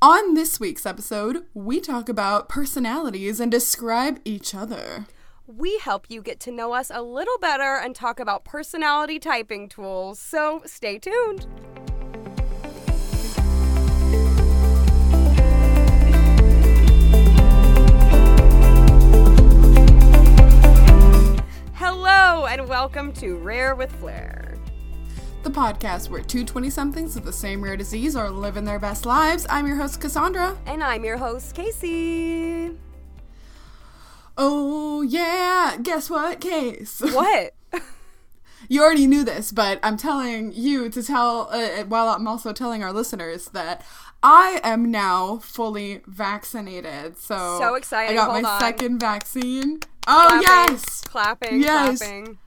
On this week's episode, we talk about personalities and describe each other. We help you get to know us a little better and talk about personality typing tools, so stay tuned. Hello, and welcome to Rare with Flair. The podcast where two 20 somethings with the same rare disease are living their best lives. I'm your host, Cassandra. And I'm your host, Casey. Oh, yeah. Guess what, Case? What? you already knew this, but I'm telling you to tell, uh, while I'm also telling our listeners that I am now fully vaccinated. So, So excited. I got Hold my on. second vaccine. Oh, Clapping, yes. Clapping, Yes. clapping.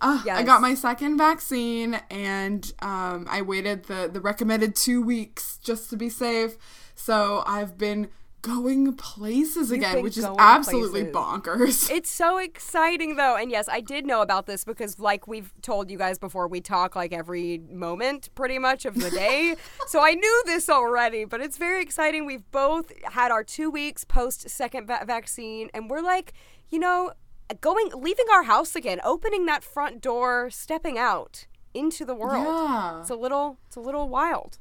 Uh, I got my second vaccine, and um, I waited the the recommended two weeks just to be safe. So I've been going places again, which is absolutely places. bonkers. It's so exciting though. And yes, I did know about this because like we've told you guys before, we talk like every moment pretty much of the day. so I knew this already, but it's very exciting. We've both had our 2 weeks post second va- vaccine and we're like, you know, going leaving our house again, opening that front door, stepping out into the world. Yeah. It's a little it's a little wild.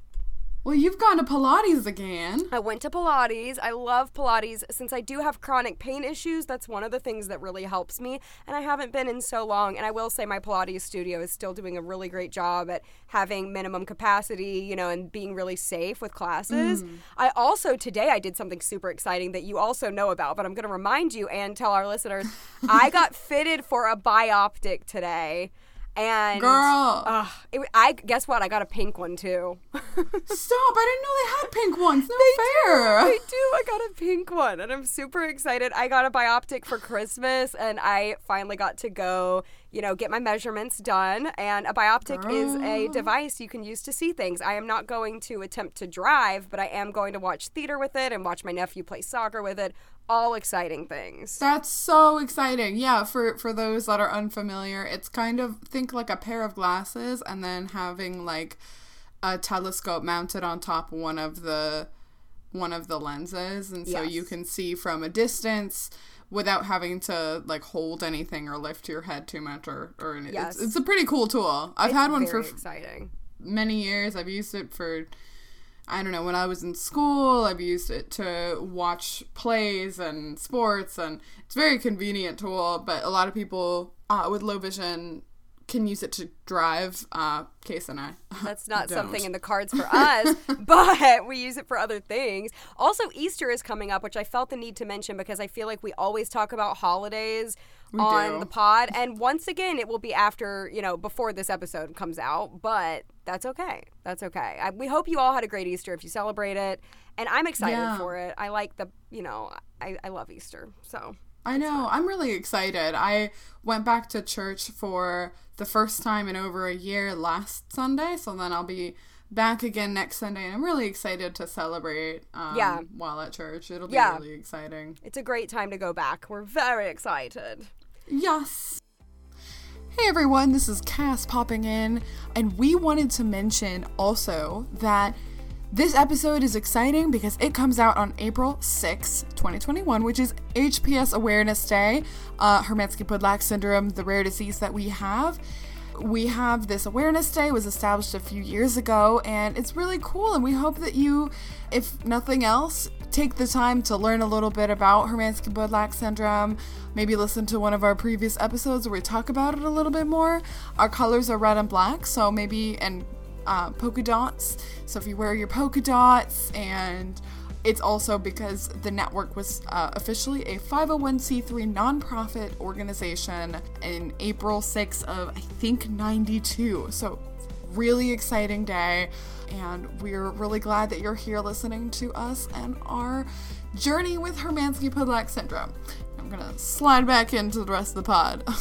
Well, you've gone to Pilates again. I went to Pilates. I love Pilates. Since I do have chronic pain issues, that's one of the things that really helps me. And I haven't been in so long. And I will say my Pilates studio is still doing a really great job at having minimum capacity, you know, and being really safe with classes. Mm. I also, today, I did something super exciting that you also know about, but I'm going to remind you and tell our listeners I got fitted for a bioptic today. And Girl. Ugh, it, I guess what? I got a pink one too. Stop! I didn't know they had pink ones. No fair. I do. I got a pink one, and I'm super excited. I got a bioptic for Christmas, and I finally got to go, you know, get my measurements done. And a bioptic is a device you can use to see things. I am not going to attempt to drive, but I am going to watch theater with it and watch my nephew play soccer with it. All exciting things. That's so exciting. Yeah, for for those that are unfamiliar, it's kind of think like a pair of glasses and then having like a telescope mounted on top one of the one of the lenses and so you can see from a distance without having to like hold anything or lift your head too much or or anything. Yes. It's, it's a pretty cool tool. I've It's had one for exciting. many years. I've used it for I don't know, when I was in school, I've used it to watch plays and sports and it's a very convenient tool, but a lot of people uh, with low vision can use it to drive. Uh, Case and I. That's not don't. something in the cards for us, but we use it for other things. Also, Easter is coming up, which I felt the need to mention because I feel like we always talk about holidays on do. the pod. And once again, it will be after, you know, before this episode comes out, but that's okay. That's okay. I, we hope you all had a great Easter if you celebrate it. And I'm excited Yeah. for it. I like the, you know, I, I love Easter. So. I know. I'm really excited. I went back to church for the first time in over a year last Sunday, so then I'll be back again next Sunday, and I'm really excited to celebrate. Um, Yeah. While at church, it'll be Yeah. really exciting. It's a great time to go back. We're very excited. Yes. Hey everyone, this is Cass popping in, and we wanted to mention also that this episode is exciting because it comes out on April 6, 2021, which is HPS Awareness Day, uh, Hermansky Pudlak syndrome, the rare disease that we have. We have this awareness day was established a few years ago and it's really cool and we hope that you if nothing else take the time to learn a little bit about Hermansky Pudlak syndrome, maybe listen to one of our previous episodes where we talk about it a little bit more. Our colors are red and black, so maybe and uh, polka dots. So if you wear your polka dots and it's also because the network was uh, officially a 501c3 nonprofit organization in April 6 of I think 92. So really exciting day and we're really glad that you're here listening to us and our journey with Hermansky Pudlak syndrome. I'm going to slide back into the rest of the pod.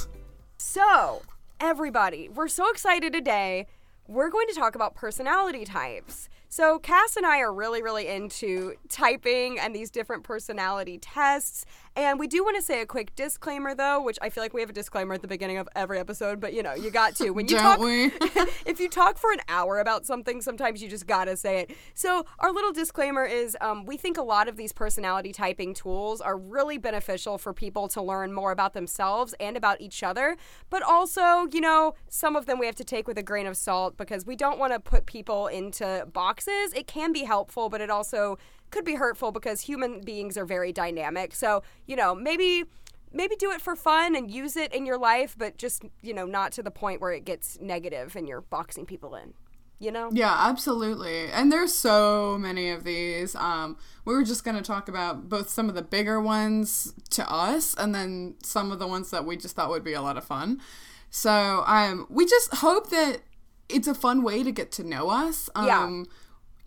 So, everybody, we're so excited today. We're going to talk about personality types. So, Cass and I are really, really into typing and these different personality tests. And we do want to say a quick disclaimer, though, which I feel like we have a disclaimer at the beginning of every episode, but you know, you got to. When you Don't talk, we? if you talk for an hour about something, sometimes you just gotta say it. So, our little disclaimer is um, we think a lot of these personality typing tools are really beneficial for people to learn more about themselves and about each other. But also, you know, some of them we have to take with a grain of salt because we don't want to put people into boxes. It can be helpful, but it also could be hurtful because human beings are very dynamic. So, you know, maybe maybe do it for fun and use it in your life, but just, you know, not to the point where it gets negative and you're boxing people in. You know? Yeah, absolutely. And there's so many of these. Um, we were just going to talk about both some of the bigger ones to us and then some of the ones that we just thought would be a lot of fun. So um, we just hope that it's a fun way to get to know us. Um, Yeah.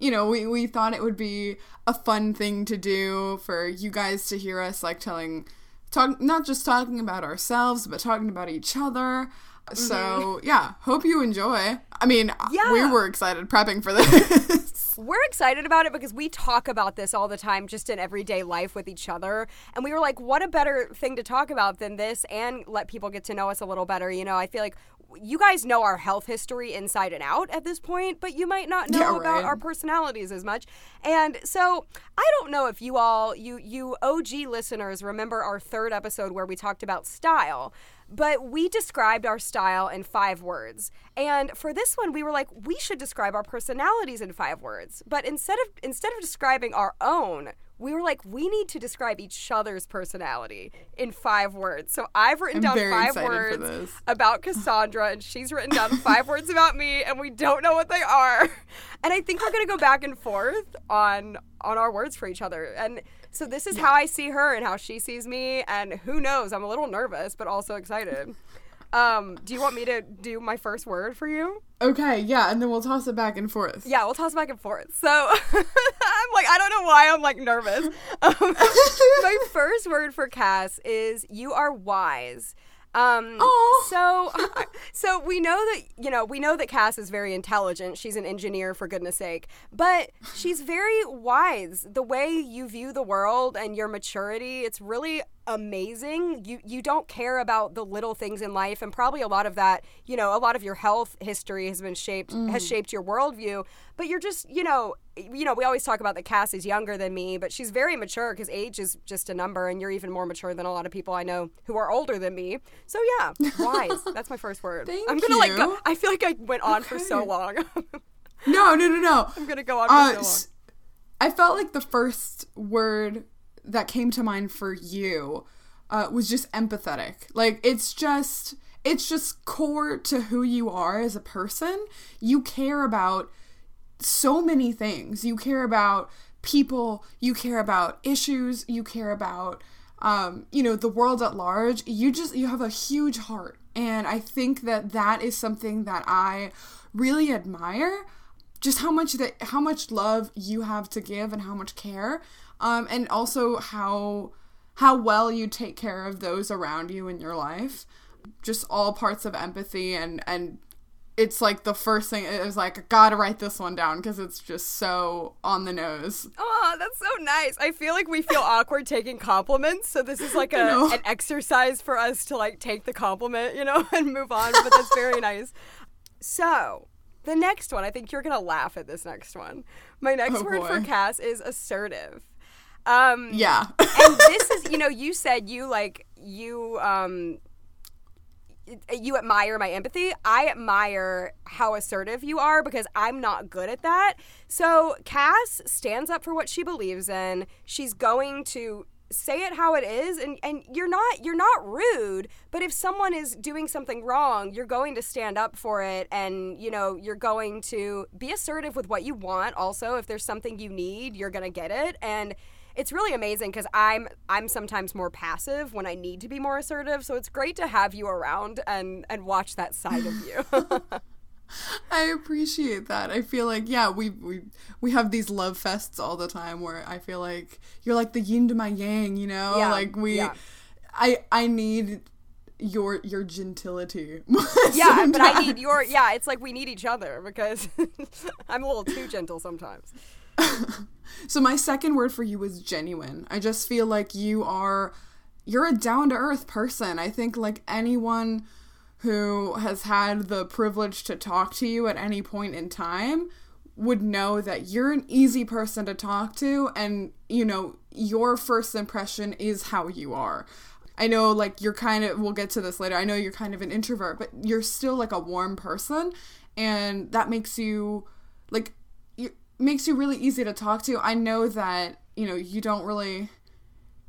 You know, we, we thought it would be a fun thing to do for you guys to hear us like telling, talk, not just talking about ourselves, but talking about each other. So mm-hmm. yeah, hope you enjoy. I mean, Yeah. we were excited prepping for this. We're excited about it because we talk about this all the time just in everyday life with each other. And we were like, what a better thing to talk about than this and let people get to know us a little better. You know, I feel like you guys know our health history inside and out at this point, but you might not know Yeah, about right. our personalities as much. And so I don't know if you all, you you OG listeners, remember our third episode where we talked about style. But we described our style in five words. And for this one, we were like, we should describe our personalities in five words. But instead of instead of describing our own, we were like, we need to describe each other's personality in five words. So I've written I'm down five words about Cassandra, and she's written down five words about me, and we don't know what they are. And I think we're gonna go back and forth on on our words for each other. And so this is how I see her and how she sees me, and who knows? I'm a little nervous, but also excited. Um, do you want me to do my first word for you? Okay, yeah, and then we'll toss it back and forth. Yeah, we'll toss it back and forth. So I'm like, I don't know why I'm like nervous. Um, my first word for Cass is you are wise. Um, so, so we know that you know we know that Cass is very intelligent. She's an engineer, for goodness sake, but she's very wise. The way you view the world and your maturity, it's really amazing. You you don't care about the little things in life, and probably a lot of that, you know, a lot of your health history has been shaped has shaped your worldview. But you're just, you know, you know, we always talk about that Cass is younger than me, but she's very mature because age is just a number, and you're even more mature than a lot of people I know who are older than me. So yeah, wise. That's my first word. Thank I'm gonna like. Go. I feel like I went on for so long. No, no, no, no. I'm gonna go on for Uh, so I felt like the first word that came to mind for you uh, was just empathetic. Like it's just it's just core to who you are as a person. You care about so many things. You care about people, you care about issues, you care about um, you know, the world at large. You just you have a huge heart. And I think that that is something that I really admire just how much that how much love you have to give and how much care um and also how how well you take care of those around you in your life just all parts of empathy and and it's like the first thing it was like I gotta write this one down because it's just so on the nose Oh, that's so nice. I feel like we feel awkward taking compliments, so this is like a, an exercise for us to like take the compliment, you know, and move on. But that's very nice. So, the next one, I think you're gonna laugh at this next one. My next Oh, word for. Cass is assertive. Um, yeah and this is, you know, you said you like you um you admire my empathy. I admire how assertive you are because I'm not good at that. So Cass stands up for what she believes in. She's going to say it how it is and and you're not you're not rude but if someone is doing something wrong you're going to stand up for it and you know you're going to be assertive with what you want also if there's something you need you're going to get it and it's really amazing because I'm I'm sometimes more passive when I need to be more assertive. So it's great to have you around and and watch that side of you. I appreciate that. I feel like yeah, we we we have these love fests all the time where I feel like you're like the yin to my yang, you know? Yeah, Like we yeah. I I need your your gentility. yeah, but I need your yeah, it's like we need each other because I'm a little too gentle sometimes. so my second word for you is genuine. I just feel like you are you're a down to earth person. I think like anyone who has had the privilege to talk to you at any point in time would know that you're an easy person to talk to and you know your first impression is how you are I know like you're kind of we'll get to this later. I know you're kind of an introvert, but you're still like a warm person and that makes you like makes you really easy to talk to. I know that, you know, you don't really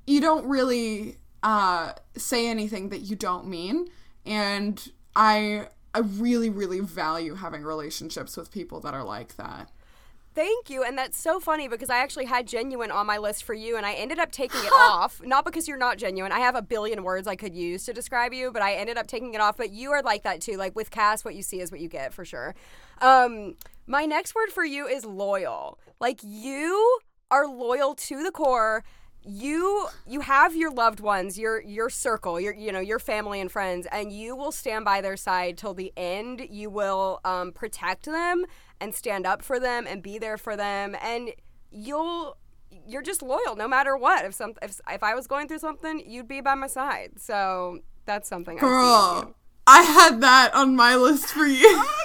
you don't really uh say anything that you don't mean and I I really really value having relationships with people that are like that. Thank you. And that's so funny because I actually had genuine on my list for you and I ended up taking it off. Not because you're not genuine. I have a billion words I could use to describe you, but I ended up taking it off. But you are like that too. Like with Cass, what you see is what you get for sure. Um, my next word for you is loyal. Like you are loyal to the core. You you have your loved ones your your circle your you know your family and friends and you will stand by their side till the end. You will um, protect them and stand up for them and be there for them. And you'll you're just loyal no matter what. If some if, if i was going through something you'd be by my side. So that's something Girl, I had that on my list for you. Oh,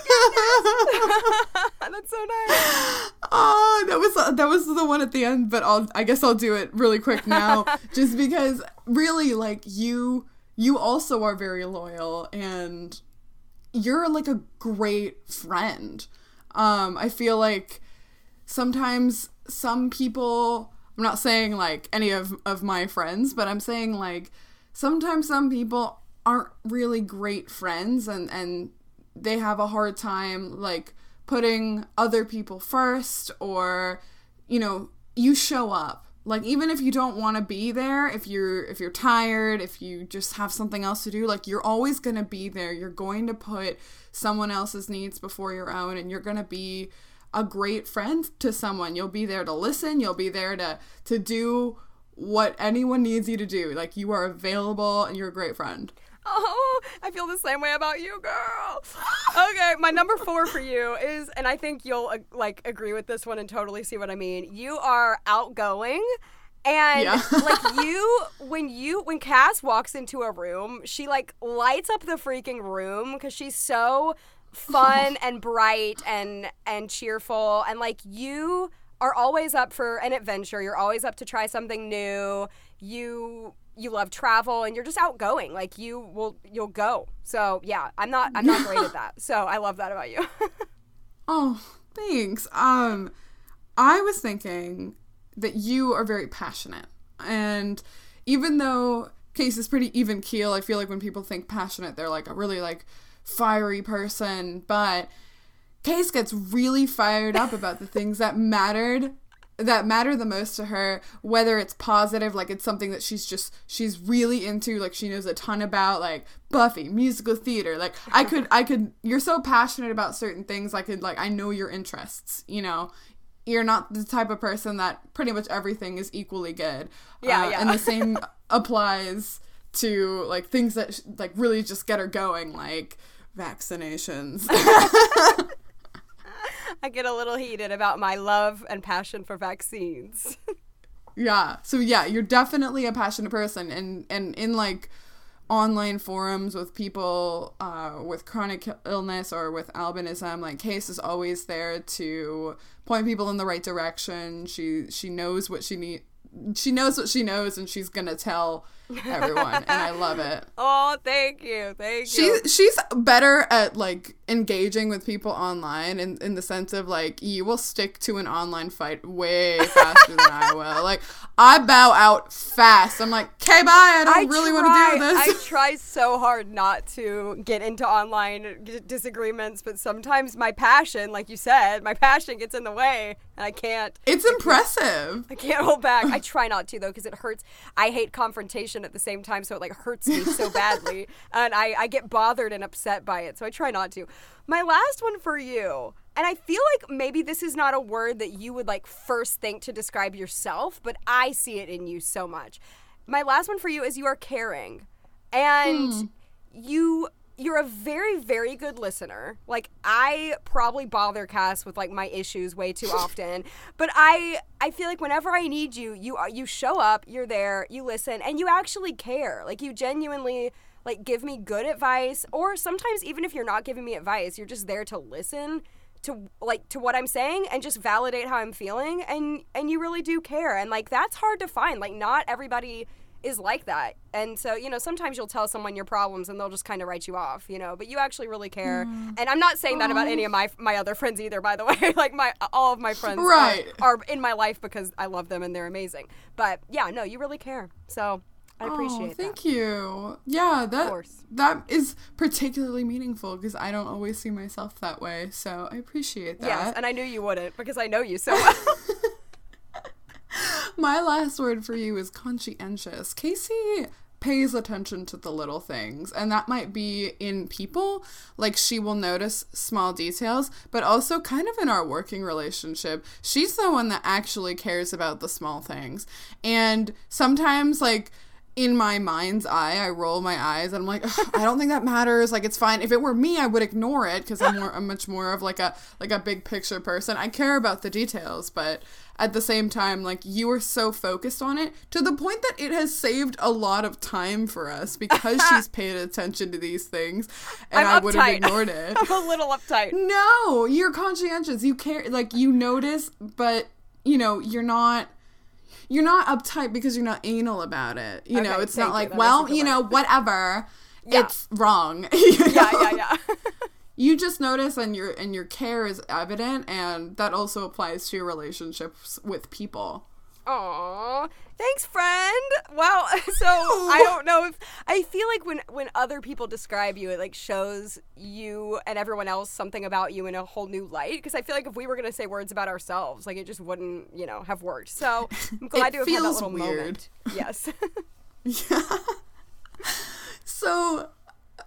that's so nice. Oh, that was that was the one at the end, but I'll I guess I'll do it really quick now, just because really like you you also are very loyal and you're like a great friend. Um, I feel like sometimes some people, I'm not saying like any of, of my friends, but I'm saying like sometimes some people aren't really great friends and, and they have a hard time like putting other people first or, you know, you show up. Like even if you don't want to be there if you're if you're tired if you just have something else to do like you're always going to be there. You're going to put someone else's needs before your own and you're going to be a great friend to someone. You'll be there to listen you'll be there to to do what anyone needs you to do. Like you are available and you're a great friend Oh, I feel the same way about you, girl. Okay, my number four for you is, and I think you'll uh, like agree with this one and totally see what I mean. You are outgoing. And yeah. like you when you when Cass walks into a room, she like lights up the freaking room cuz she's so fun and bright and and cheerful and like you are always up for an adventure. You're always up to try something new. You you love travel and you're just outgoing. Like you will you'll go. So yeah, I'm not I'm not great at that. So I love that about you. oh, thanks. Um I was thinking that you are very passionate. And even though Case is pretty even keel, I feel like when people think passionate, they're like a really like fiery person, but Case gets really fired up about the things that mattered that matter the most to her whether it's positive like it's something that she's just she's really into like she knows a ton about like buffy musical theater like i could i could you're so passionate about certain things i could like i know your interests you know? You're not the type of person that pretty much everything is equally good. Yeah, uh, yeah. and the same applies to like things that sh- like really just get her going like vaccinations I get a little heated about my love and passion for vaccines. yeah. So yeah, you're definitely a passionate person and and in like online forums with people uh, with chronic illness or with albinism like case is always there to point people in the right direction she she knows what she need she knows what she knows and she's gonna tell everyone and i love it. Oh thank you thank you. She's she's better at like engaging with people online in, in the sense of like you will stick to an online fight way faster than i will. Like i bow out fast. I'm like okay bye. I don't I really want to do try so hard not to get into online d- disagreements but sometimes my passion like you said my passion gets in the way and i can't it's impressive i can't hold back i try not to though because it hurts i hate confrontation at the same time, so it like hurts me so badly, and I I get bothered and upset by it. So I try not to. My last one for you. And I feel like maybe this is not a word that you would like first think to describe yourself, but I see it in you so much. My last one for you is you are caring. And mm. you you're a very very good listener. Like i probably bother cass with like my issues way too often. But i i feel like whenever i need you you are you show up you're there you listen and you actually care. Like you genuinely like give me good advice. Or sometimes even if you're not giving me advice you're just there to listen to like to what i'm saying and just validate how i'm feeling. And and you really do care. And like that's hard to find. Like not everybody is like that. And so, you know, sometimes you'll tell someone your problems and they'll just kind of write you off, you know, but you actually really care. Mm. And I'm not saying that about any of my my other friends either, by the way. like my all of my friends right. are, are in my life because I love them and they're amazing. But yeah, no, you really care. So I appreciate oh, thank that. you. Yeah, that that is particularly meaningful because I don't always see myself that way. So I appreciate that. Yes, and I knew you wouldn't because I know you so well. My last word for you is conscientious. Casey pays attention to the little things, and that might be in people, like she will notice small details, but also kind of in our working relationship. She's the one that actually cares about the small things. And sometimes, like, in my mind's eye, I roll my eyes and I'm like, I don't think that matters. Like it's fine. If it were me, I would ignore it because I'm more, I'm much more of like a like a big picture person. I care about the details, but at the same time, like you are so focused on it to the point that it has saved a lot of time for us because she's paid attention to these things, and I'm I would have ignored it. I'm a little uptight. No, you're conscientious. You care, like you notice, but you know you're not you're not uptight because you're not anal about it. You okay, know, it's not like, well, you know, whatever. Yeah. It's wrong. yeah, yeah, yeah. You just notice and your and your care is evident and that also applies to your relationships with people. Aww, thanks, friend. Well, so I don't know if I feel like when when other people describe you, it like shows you and everyone else something about you in a whole new light. Because I feel like if we were gonna say words about ourselves, like it just wouldn't, you know, have worked. So I'm glad to have had that little weird. moment. Yes. yeah. So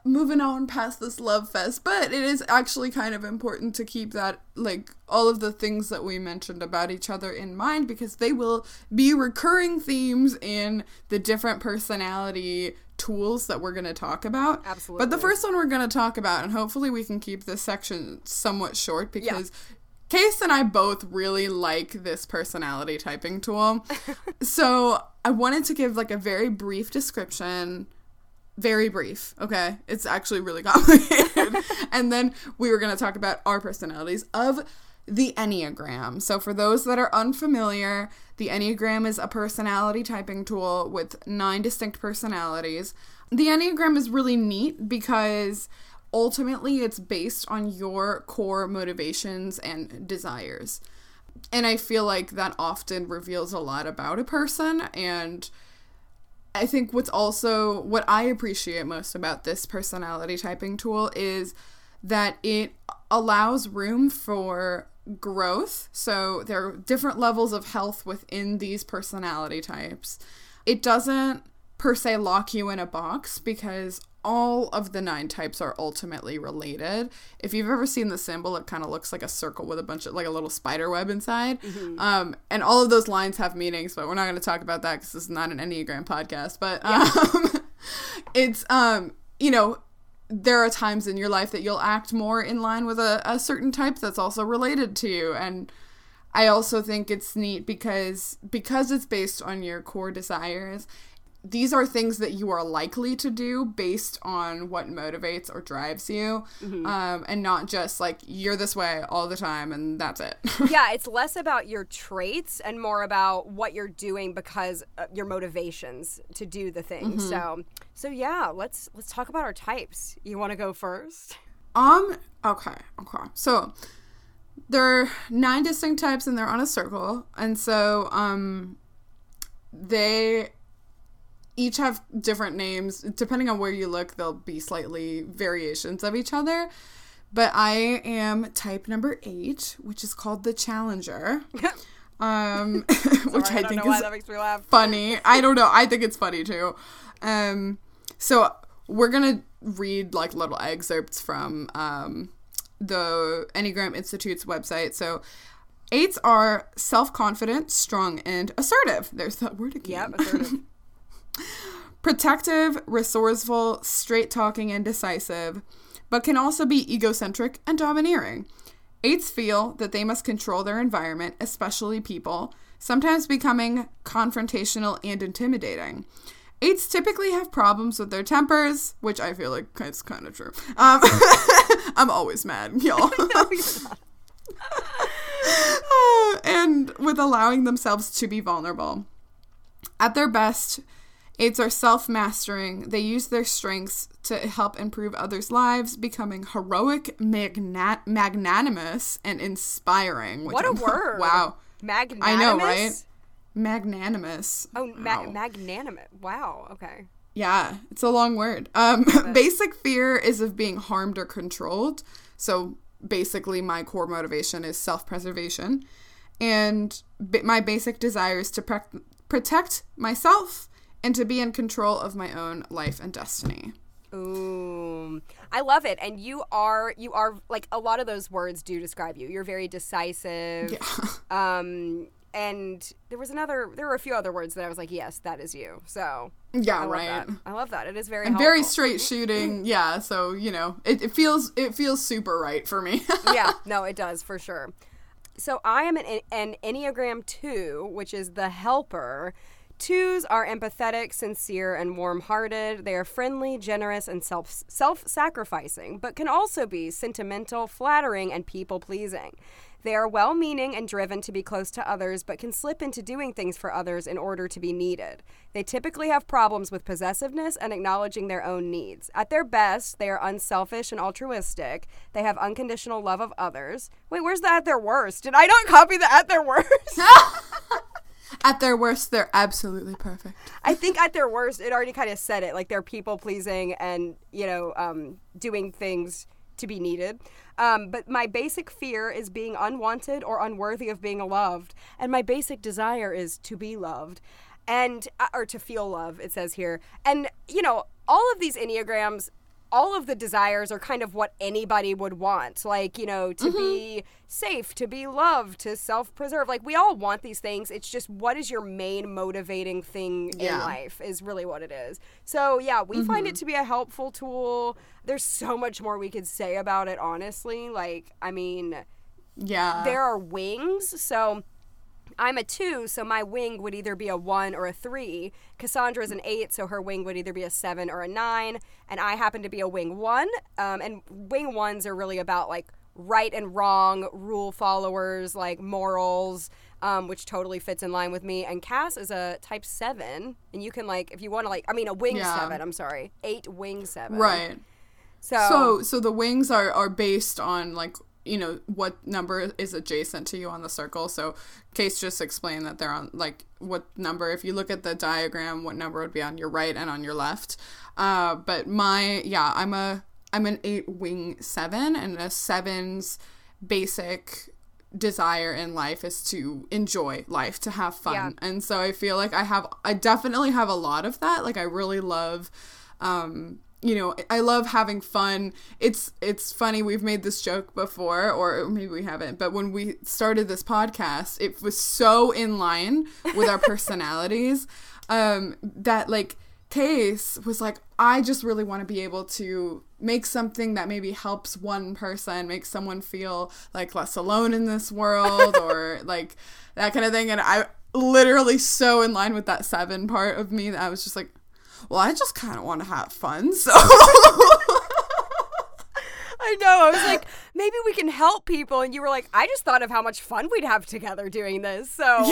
moving on past this love fest, but it is actually kind of important to keep that, like, all of the things that we mentioned about each other in mind because they will be recurring themes in the different personality tools that we're going to talk about. Absolutely. But the first one we're going to talk about, and hopefully we can keep this section somewhat short because. Yeah. Case and I both really like this personality typing tool. so I wanted to give like a very brief description very brief, okay? It's actually really complicated. and then we were going to talk about our personalities of the Enneagram. So, for those that are unfamiliar, the Enneagram is a personality typing tool with nine distinct personalities. The Enneagram is really neat because ultimately it's based on your core motivations and desires. And I feel like that often reveals a lot about a person and I think what's also what I appreciate most about this personality typing tool is that it allows room for growth. So there are different levels of health within these personality types. It doesn't per se lock you in a box because all of the nine types are ultimately related. If you've ever seen the symbol, it kind of looks like a circle with a bunch of like a little spider web inside. Mm-hmm. Um, and all of those lines have meanings, but we're not going to talk about that because this is not an Enneagram podcast. But um, it's um, you know, there are times in your life that you'll act more in line with a, a certain type that's also related to you, and I also think it's neat because because it's based on your core desires these are things that you are likely to do based on what motivates or drives you mm-hmm. um, and not just like you're this way all the time and that's it. Yeah it's less about your traits and more about what you're doing because your motivations to do the thing mm-hmm. so. So yeah let's let's talk about our types. You want to go first? Um okay okay. So there are nine distinct types and they're on a circle and so um they each have different names. Depending on where you look, there'll be slightly variations of each other. But I am type number eight, which is called the Challenger. um, which I think is funny. I don't know. I think it's funny too. Um, so we're gonna read like little excerpts from um, the Enneagram Institute's website. So eights are self confident, strong, and assertive. There's that word again. Yep, assertive. protective, resourceful, straight talking, and decisive, but can also be egocentric and domineering. Eights feel that they must control their environment, especially people, sometimes becoming confrontational and intimidating. Eights typically have problems with their tempers, which I feel like is kind of true. Um, I'm always mad, y'all. and with allowing themselves to be vulnerable. At their best, Eights are self mastering. They use their strengths to help improve others' lives, becoming heroic, magna- magnanimous, and inspiring. What a word. Wow. Magnanimous. I know, right? Magnanimous. Oh, ma- Wow. magnanimous. Wow. Okay. Yeah, it's a long word. Um, basic fear is of being harmed or controlled. So basically, my core motivation is self preservation. And b- my basic desire is to prec- protect myself and to be in control of my own life and destiny. Ooh, I love it. And you are you are like a lot of those words do describe you. You're very decisive. Yeah. Um, and there was another. There were a few other words that I was like, yes, that is you. So Yeah, I right. that. I love that. It is very And very straight shooting. Yeah, so you know, it, it feels it feels super right for me. yeah, no, it does for sure. So I am an, an Enneagram 2, which is the helper. Twos are empathetic, sincere, and warm hearted. They are friendly, generous, and self sacrificing, but can also be sentimental, flattering, and people pleasing. They are well meaning and driven to be close to others, but can slip into doing things for others in order to be needed. They typically have problems with possessiveness and acknowledging their own needs. At their best, they are unselfish and altruistic. They have unconditional love of others. Wait, where's the at their worst? Did I not copy the at their worst? At their worst, they're absolutely perfect. I think at their worst, it already kind of said it. Like they're people pleasing and, you know, um, doing things to be needed. Um, but my basic fear is being unwanted or unworthy of being loved. And my basic desire is to be loved and, uh, or to feel love, it says here. And, you know, all of these Enneagrams, all of the desires are kind of what anybody would want. Like, you know, to be mm-hmm. safe, to be loved, to self preserve. Like, we all want these things. It's just what is your main motivating thing in life is really what it is. So, yeah, we find it mm-hmm. to be a helpful tool. There's so much more we could say about it, honestly. Like, I mean, Yeah. there are wings. So I'm a two, so my wing would either be a one or a three. Cassandra's an eight, so her wing would either be a seven or a nine. And I happen to be a wing one. Um, and wing ones are really about like right and wrong, rule followers, like morals. Um, which totally fits in line with me. And Cass is a type seven, and you can like, if you want to like, I mean, a wing Yeah. seven. I'm sorry, eight wing seven. right. So, So so the wings are are based on like you know what number is adjacent to you on the circle. So Case just explained that they're on like what number. If you look at the diagram, what number would be on your right and on your left. Uh, but my yeah, I'm a I'm an eight wing seven, and a seven's basic desire in life is to enjoy life to have fun Yeah. and so i feel like i have i definitely have a lot of that like i really love um you know i love having fun. It's it's funny we've made this joke before or maybe we haven't but when we started this podcast it was so in line with our personalities um that like case was like i just really want to be able to make something that maybe helps one person make someone feel like less alone in this world or like that kind of thing and i literally so in line with that seven part of me that i was just like well i just kind of want to have fun so I know. I was like, maybe we can help people. And you were like, I just thought of how much fun we'd have together doing this. So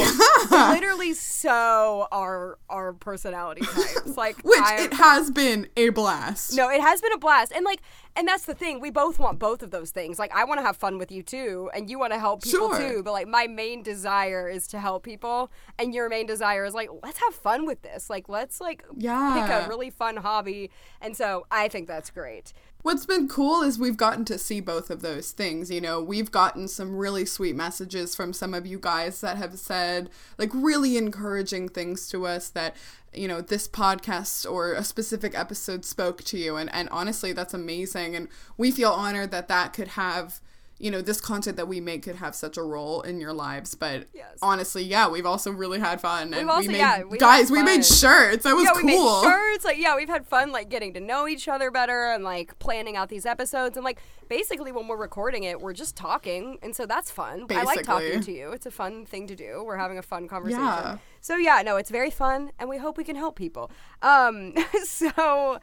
literally so our our personality types. Like which I- it has been a blast no, it has been a blast. And like and that's the thing. We both want both of those things. Like I want to have fun with you too, and you want to help people Sure. too. But like my main desire is to help people, and your main desire is like let's have fun with this. Like let's like pick a really fun hobby. And so I think that's great. What's been cool is we've gotten to see both of those things. You know, we've gotten some really sweet messages from some of you guys that have said, like, really encouraging things to us that, you know, this podcast or a specific episode spoke to you. And, and honestly, that's amazing. And we feel honored that that could have, you know this content that we make could have such a role in your lives but Yes. honestly yeah we've also really had fun and also- we made yeah, we guys we made shirts that was yeah, cool we made shirts. Like, yeah, we've had fun, like getting to know each other better and like planning out these episodes. And like, basically, when we're recording it, we're just talking, and so that's fun. I like talking to you. It's a fun thing to do. We're having a fun conversation. Yeah. So yeah, no, it's very fun, and we hope we can help people. Um, so.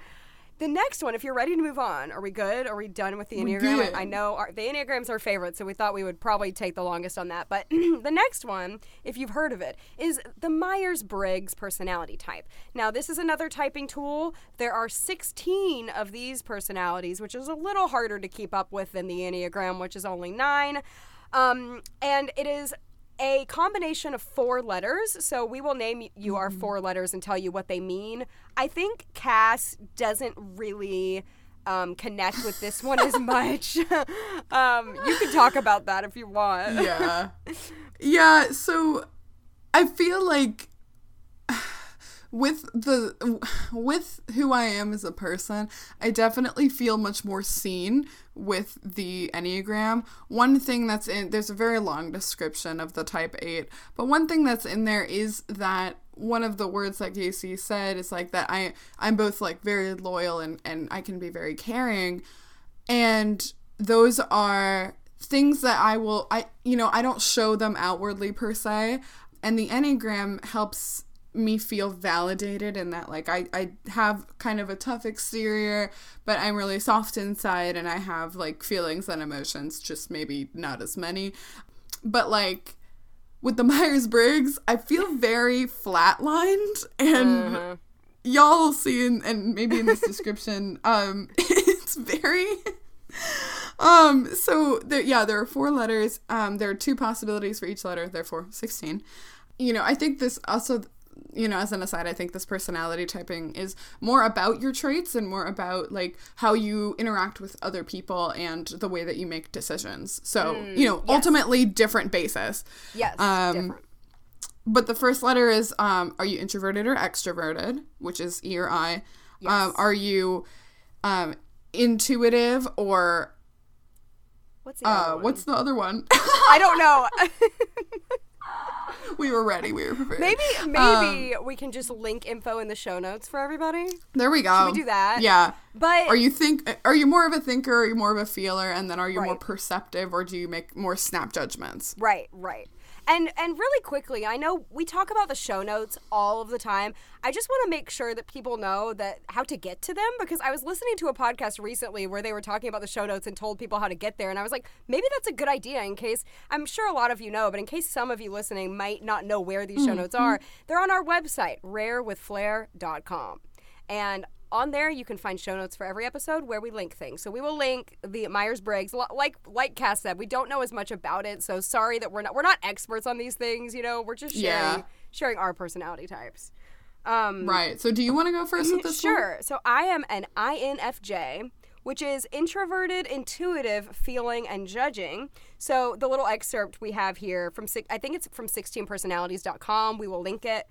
The next one, if you're ready to move on, are we good? Are we done with the Enneagram? I know our, the Enneagram's our favorite, so we thought we would probably take the longest on that. But the next one, if you've heard of it, is the Myers Briggs personality type. Now, this is another typing tool. There are 16 of these personalities, which is a little harder to keep up with than the Enneagram, which is only nine. Um, and it is a combination of four letters. So we will name you our four letters and tell you what they mean. I think Cass doesn't really um, connect with this one as much. um, you can talk about that if you want. yeah yeah so i feel like with the with who i am as a person i definitely feel much more seen with the enneagram. One thing that's in there's a very long description of the type 8 but one thing that's in there is that one of the words that Casey said is like that i i'm both like very loyal and and i can be very caring. And those are things that I will I you know I don't show them outwardly per se. And the enneagram helps me feel validated in that like I I have kind of a tough exterior but I'm really soft inside and I have like feelings and emotions just maybe not as many. But like with the Myers-Briggs I feel very flatlined and y'all will see in, and maybe in this description um it's very um so there yeah there are four letters. Um there are two possibilities for each letter therefore 16 you know i think this also you know as an aside i think this personality typing is more about your traits and more about like how you interact with other people and the way that you make decisions. So you know ultimately different basis. Yes. Um, different. but the first letter is um are you introverted or extroverted? Which is e or i. Um are you um intuitive or What's the other uh what's the other one? I don't know. we were ready we were prepared. Maybe maybe um, we can just link info in the show notes for everybody. there we go we do that? yeah. But are you think are you more of a thinker? Are you more of a feeler? And then are you more perceptive or do you make more snap judgments? Right, right. And and really quickly, I know we talk about the show notes all of the time. I just want to make sure that people know that how to get to them because I was listening to a podcast recently where they were talking about the show notes and told people how to get there and I was like, maybe that's a good idea in case I'm sure a lot of you know, but in case some of you listening might not know where these show mm, notes mm. are, they're on our website, rarewithflair.com. And on there, you can find show notes for every episode where we link things. So we will link the Myers Briggs, like like Cass said, we don't know as much about it. So sorry that we're not we're not experts on these things. You know, we're just sharing Yeah. sharing our personality types. Um, right so do you want to go first with this one? sure. So I am an INFJ, which is introverted, intuitive, feeling, and judging. So the little excerpt we have here from I think it's from 16personalities.com. We will link it.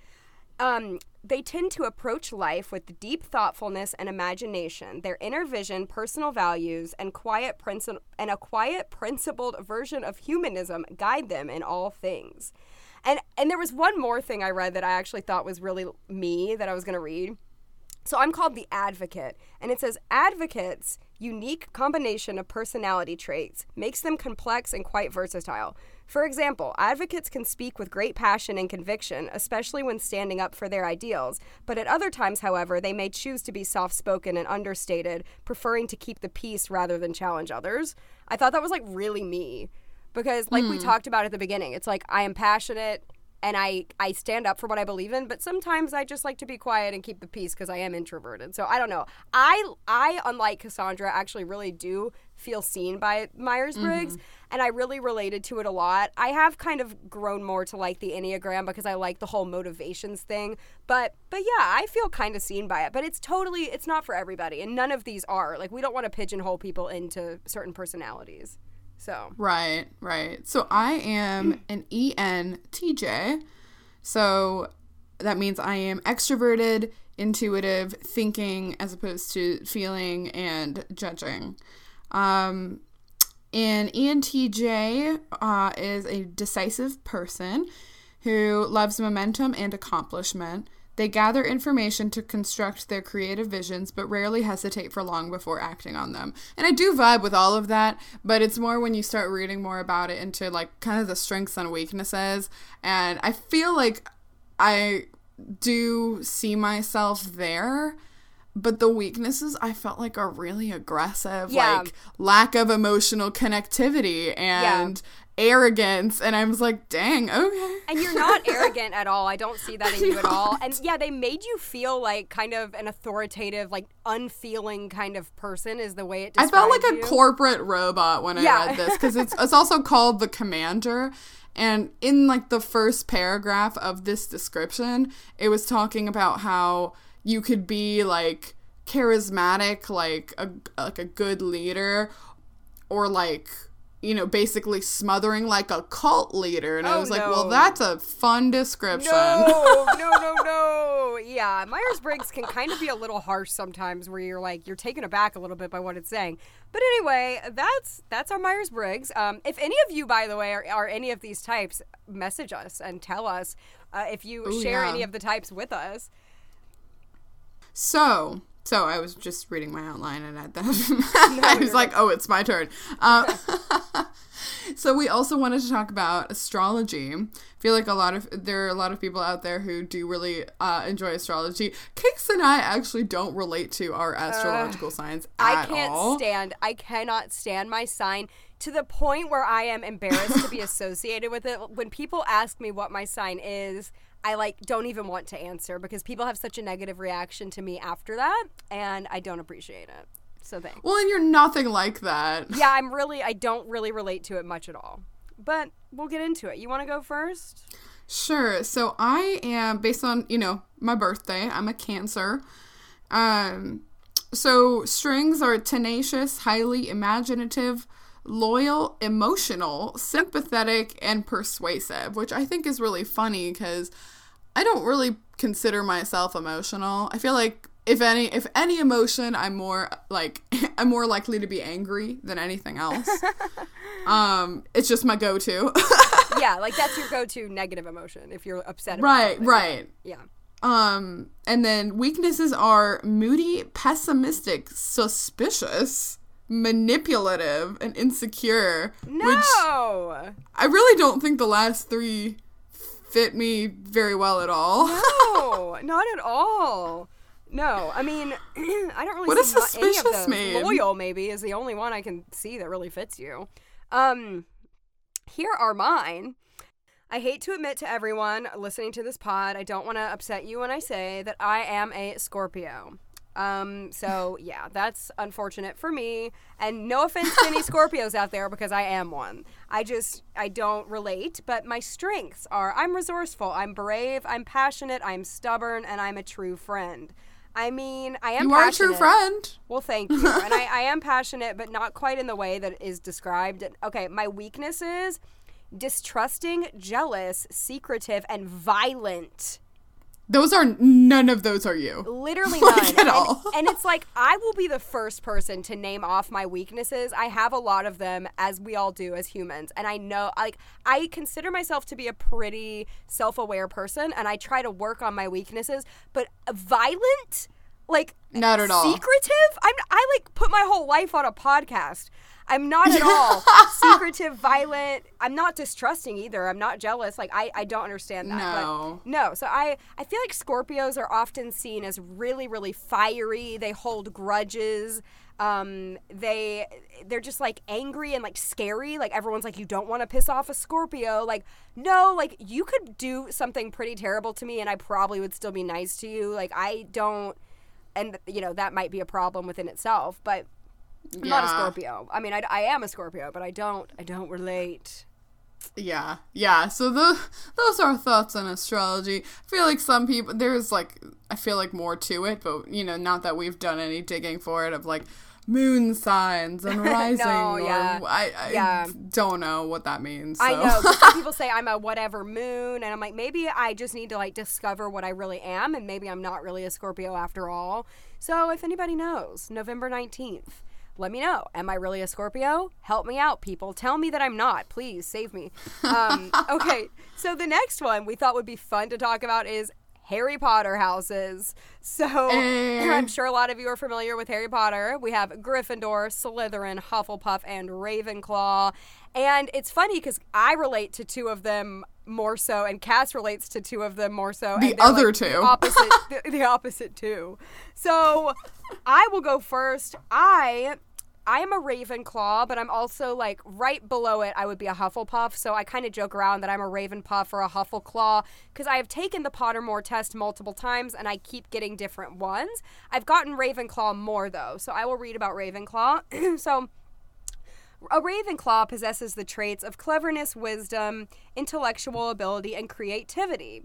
Um, they tend to approach life with deep thoughtfulness and imagination. Their inner vision, personal values, and quiet princi- and a quiet, principled version of humanism guide them in all things. And and there was one more thing I read that I actually thought was really me that I was going to read. So I'm called the advocate, and it says advocates' unique combination of personality traits makes them complex and quite versatile. For example, advocates can speak with great passion and conviction, especially when standing up for their ideals, but at other times, however, they may choose to be soft spoken and understated, preferring to keep the peace rather than challenge others. I thought that was like really me. Because, like we hmm. talked about at the beginning, it's like I am passionate and I I stand up for what I believe in, but sometimes I just like to be quiet and keep the peace because I am introverted. So I don't know. I I unlike Cassandra actually really do feel seen by Myers Briggs, mm-hmm. and I really related to it a lot. I have kind of grown more to like the Enneagram because I like the whole motivations thing. But but yeah, I feel kind of seen by it. But it's totally it's not for everybody, and none of these are. Like we don't want to pigeonhole people into certain personalities. So Right, right. So I am an ENTJ. So that means I am extroverted, intuitive, thinking as opposed to feeling and judging. Um And ENTJ uh, is a decisive person who loves momentum and accomplishment. They gather information to construct their creative visions, but rarely hesitate for long before acting on them. And I do vibe with all of that, but it's more when you start reading more about it into like kind of the strengths and weaknesses. And I feel like I do see myself there but the weaknesses I felt like are really aggressive, Yeah. like lack of emotional connectivity and arrogance. And I was like, dang, okay. And you're not arrogant at all. I don't see that in you at all. And yeah, they made you feel like kind of an authoritative, like unfeeling kind of person is the way it I felt like a corporate robot when I Yeah. read this because it's it's also called the commander. And in like the first paragraph of this description, it was talking about how you could be like charismatic, like a like a good leader, or like you know basically smothering like a cult leader. And I Oh, was like, no. well, that's a fun description. No, no, no, no. Yeah, Myers Briggs can kind of be a little harsh sometimes, where you're like you're taken aback a little bit by what it's saying. But anyway, that's that's our Myers Briggs. Um, if any of you, by the way, are, are any of these types, message us and tell us uh, if you Ooh, share yeah. any of the types with us. So, so I was just reading my outline and at that I was like, oh, it's my turn. Um, so we also wanted to talk about astrology. I feel like a lot of there are a lot of people out there who do really uh, enjoy astrology. Cakes and I actually don't relate to our astrological signs I can't all. stand. I cannot stand my sign to the point where I am embarrassed to be associated with it. When people ask me what my sign is, I like don't even want to answer because people have such a negative reaction to me after that, and I don't appreciate it. So thanks. well, and you're nothing like that. Yeah, I'm really. I don't really relate to it much at all. But we'll get into it. You want to go first? Sure. So I am based on, you know, my birthday. I'm a Cancer. Um so strings are tenacious, highly imaginative, loyal, emotional, sympathetic, and persuasive, which I think is really funny cuz I don't really consider myself emotional. I feel like if any if any emotion, I'm more like I'm more likely to be angry than anything else. um it's just my go-to. yeah, like that's your go-to negative emotion if you're upset. About right, something. right. Yeah. Um, and then weaknesses are moody, pessimistic, suspicious, manipulative, and insecure. Which No. I really don't think the last three fit me very well at all. No, not at all. No, I mean, I don't really What see does mu- any of suspicious those. mean? Loyal, maybe, is the only one I can see that really fits you. Um, here are mine. I hate to admit to everyone listening to this pod, I don't want to upset you when I say that I am a Scorpio. Um, so yeah, that's unfortunate for me. And no offense to any Scorpios out there because I am one. I just I don't relate, but my strengths are I'm resourceful, I'm brave, I'm passionate, I'm stubborn, and I'm a true friend. I mean, I am you are a true friend. Well, thank you. and I, I am passionate, but not quite in the way that is described. Okay, my weaknesses distrusting, jealous, secretive, and violent. Those are none of those are you. Literally Like, none. at and, all. and it's like I will be the first person to name off my weaknesses. I have a lot of them, as we all do as humans, and I know like I consider myself to be a pretty self-aware person, and I try to work on my weaknesses. But violent, like Not at all. secretive. I'm I like put my whole life on a podcast. I'm not at all secretive, violent. I'm not distrusting either. I'm not jealous. Like I, I don't understand that. but- No. no. So I, I feel like Scorpios are often seen as really, really fiery. They hold grudges. Um, they they're just like angry and like scary. Like everyone's like, you don't want to piss off a Scorpio. Like no, like you could do something pretty terrible to me, and I probably would still be nice to you. Like I don't, and you know that might be a problem within itself, but. I'm not a Scorpio. I mean, I, I am a Scorpio, but I don't I don't relate. Yeah, yeah. So the those are thoughts on astrology. I feel like some people there's like I feel like more to it, but you know, not that we've done any digging for it of like moon signs and rising. yeah. or I, I Yeah. don't know what that means. I so. know. 'cause some people say I'm a whatever moon, and I'm like, maybe I just need to like discover what I really am, and maybe I'm not really a Scorpio after all. So if anybody knows, November 19th. let me know. Am I really a Scorpio? Help me out, people. Tell me that I'm not. Please save me. Um, okay, so the next one we thought would be fun to talk about is Harry Potter houses. So. I'm mm. sure a lot of you are familiar with Harry Potter. We have Gryffindor, Slytherin, Hufflepuff, and Ravenclaw. And it's funny because I relate to two of them more so, and Cass relates to two of them more so. The and other like, two. the opposite, the, the opposite two. So I will go first. I I am a Ravenclaw, but I'm also like right below it. I would be a Hufflepuff, so I kind of joke around that I'm a Ravenpuff or a Huffleclaw because I have taken the Pottermore test multiple times and I keep getting different ones. I've gotten Ravenclaw more though, so I will read about Ravenclaw. so. A Ravenclaw possesses the traits of cleverness, wisdom, intellectual ability, and creativity.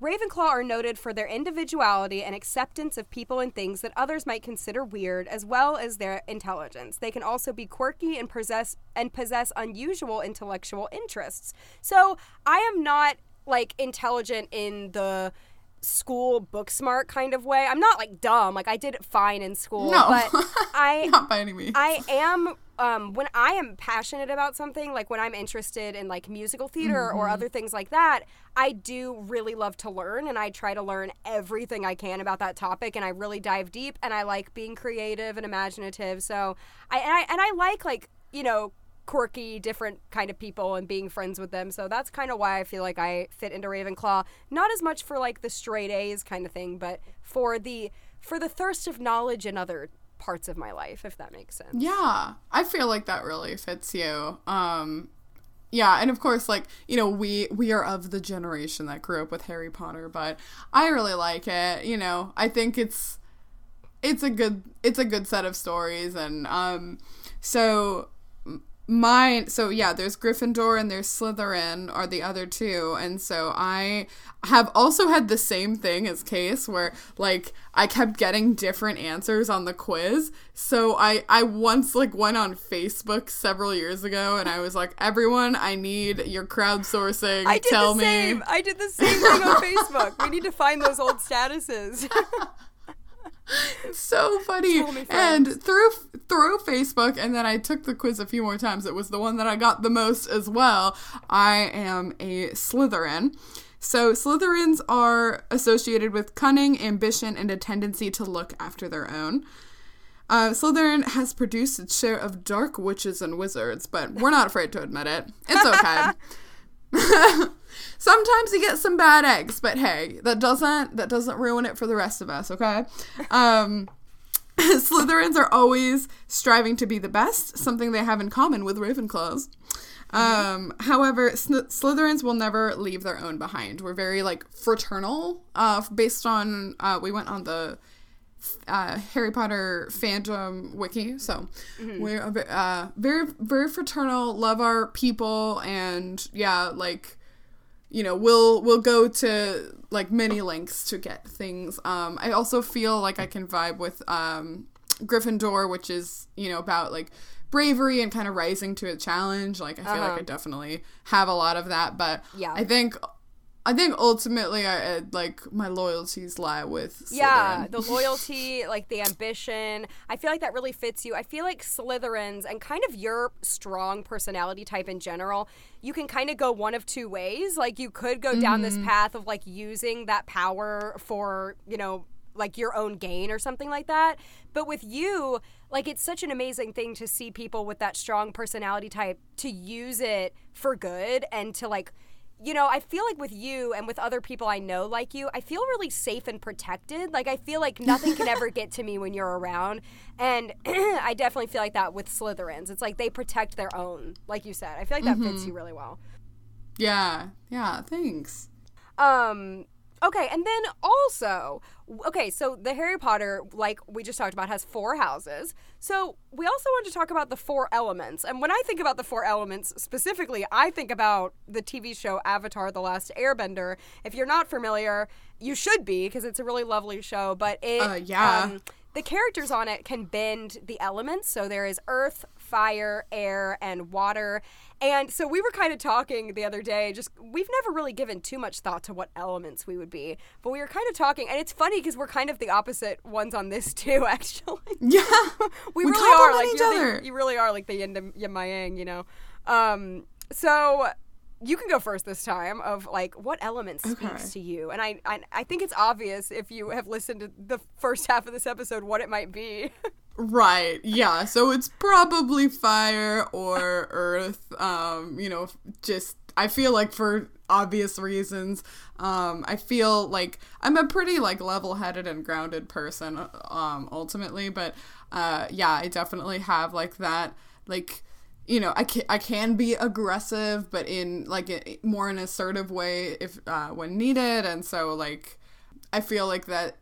Ravenclaw are noted for their individuality and acceptance of people and things that others might consider weird, as well as their intelligence. They can also be quirky and possess and possess unusual intellectual interests. So I am not like intelligent in the school book smart kind of way. I'm not like dumb. Like I did fine in school, No. but I Not by any means. I am um, when I am passionate about something, like when I'm interested in like musical theater or other things like that, I do really love to learn and I try to learn everything I can about that topic and I really dive deep and I like being creative and imaginative. So I and I and I like like, you know, quirky, different kind of people and being friends with them. So that's kind of why I feel like I fit into Ravenclaw. Not as much for like the straight A's kind of thing, but for the for the thirst of knowledge in other parts of my life, if that makes sense. Yeah, I feel like that really fits you. Um, yeah, and of course, like you know, we we are of the generation that grew up with Harry Potter, but I really like it. You know, I think it's it's a good it's a good set of stories, and um, so mine. So yeah, there's Gryffindor and there's Slytherin are the other two, and so I have also had the same thing as Case, where like I kept getting different answers on the quiz. So I I once like went on Facebook several years ago, and I was like, everyone, I need your crowdsourcing. I did Tell the me. same. I did the same thing on Facebook. We need to find those old statuses. so funny. And through through Facebook, and then I took the quiz a few more times. It was the one that I got the most as well. I am a Slytherin. So Slytherins are associated with cunning, ambition, and a tendency to look after their own. Uh, Slytherin has produced its share of dark witches and wizards, but we're not afraid to admit it. It's okay. Sometimes you get some bad eggs, but hey, that doesn't that doesn't ruin it for the rest of us, okay? Um Slytherins are always striving to be the best, something they have in common with Ravenclaws. Um, however, Sn- Slytherins will never leave their own behind. We're very like fraternal. Uh, based on uh, we went on the uh, Harry Potter fandom wiki, so we're uh, very very fraternal. Love our people, and yeah, like you know we'll we'll go to like many lengths to get things. Um i also feel like i can vibe with um gryffindor which is you know about like bravery and kind of rising to a challenge. Like i feel like i definitely have a lot of that but Yeah. i think i think ultimately i like my loyalties lie with yeah, the loyalty, like the ambition. I feel like that really fits you. I feel like Slytherins and kind of your strong personality type in general, you can kind of go one of two ways. Like you could go down this mm-hmm. path of like using that power for, you know, like your own gain or something like that. But with you, like it's such an amazing thing to see people with that strong personality type to use it for good and to like you know, I feel like with you and with other people I know like you, I feel really safe and protected. Like I feel like nothing can ever get to me when you're around. And I definitely feel like that with Slytherins. It's like they protect their own, like you said. I feel like that fits you really well. yeah yeah thanks Um okay, and then also okay, so the Harry Potter like we just talked about has four houses. So we also want to talk about the four elements. And when I think about the four elements specifically, I think about the TV show Avatar the Last Airbender. If you're not familiar, you should be because it's a really lovely show, but it Uh, yeah. um, the characters on it can bend the elements. So there is earth, fire, air, and water. And so we were kind of talking the other day, just we've never really given too much thought to what elements we would be, but we were kind of talking, and it's funny because we're kind of the opposite ones on this too, actually. Yeah. we, We really are like each you're the- other. you really are like the yin to yin my yang, you know. Um, so you can go first this time of like what element speaks Okay. to you, and I, I I think it's obvious if you have listened to the first half of this episode what it might be. Right. Yeah. So it's probably fire or earth. Um, you know, just I feel like for obvious reasons, um, I feel like I'm a pretty like level-headed and grounded person um ultimately, but uh yeah, I definitely have like that like you know, I can I can be aggressive, but in like a, more an assertive way if uh, when needed, and so like I feel like that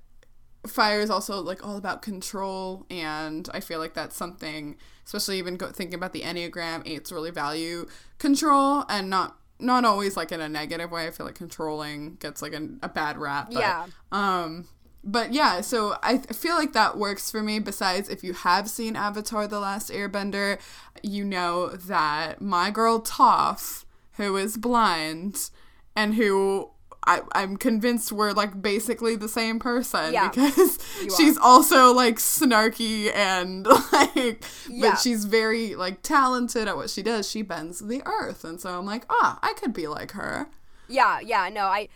fire is also like all about control and i feel like that's something especially even go, thinking about the enneagram eights really value control and not not always like in a negative way i feel like controlling gets like a, a bad rap but, Yeah. um but yeah so i th- feel like that works for me besides if you have seen avatar the last airbender you know that my girl toph who is blind and who I, I'm convinced we're like basically the same person Yeah, because she's also like snarky and like Yeah. but she's very like talented at what she does. She bends the earth. And so i'm like ah i could be like her. Yeah, yeah, no, I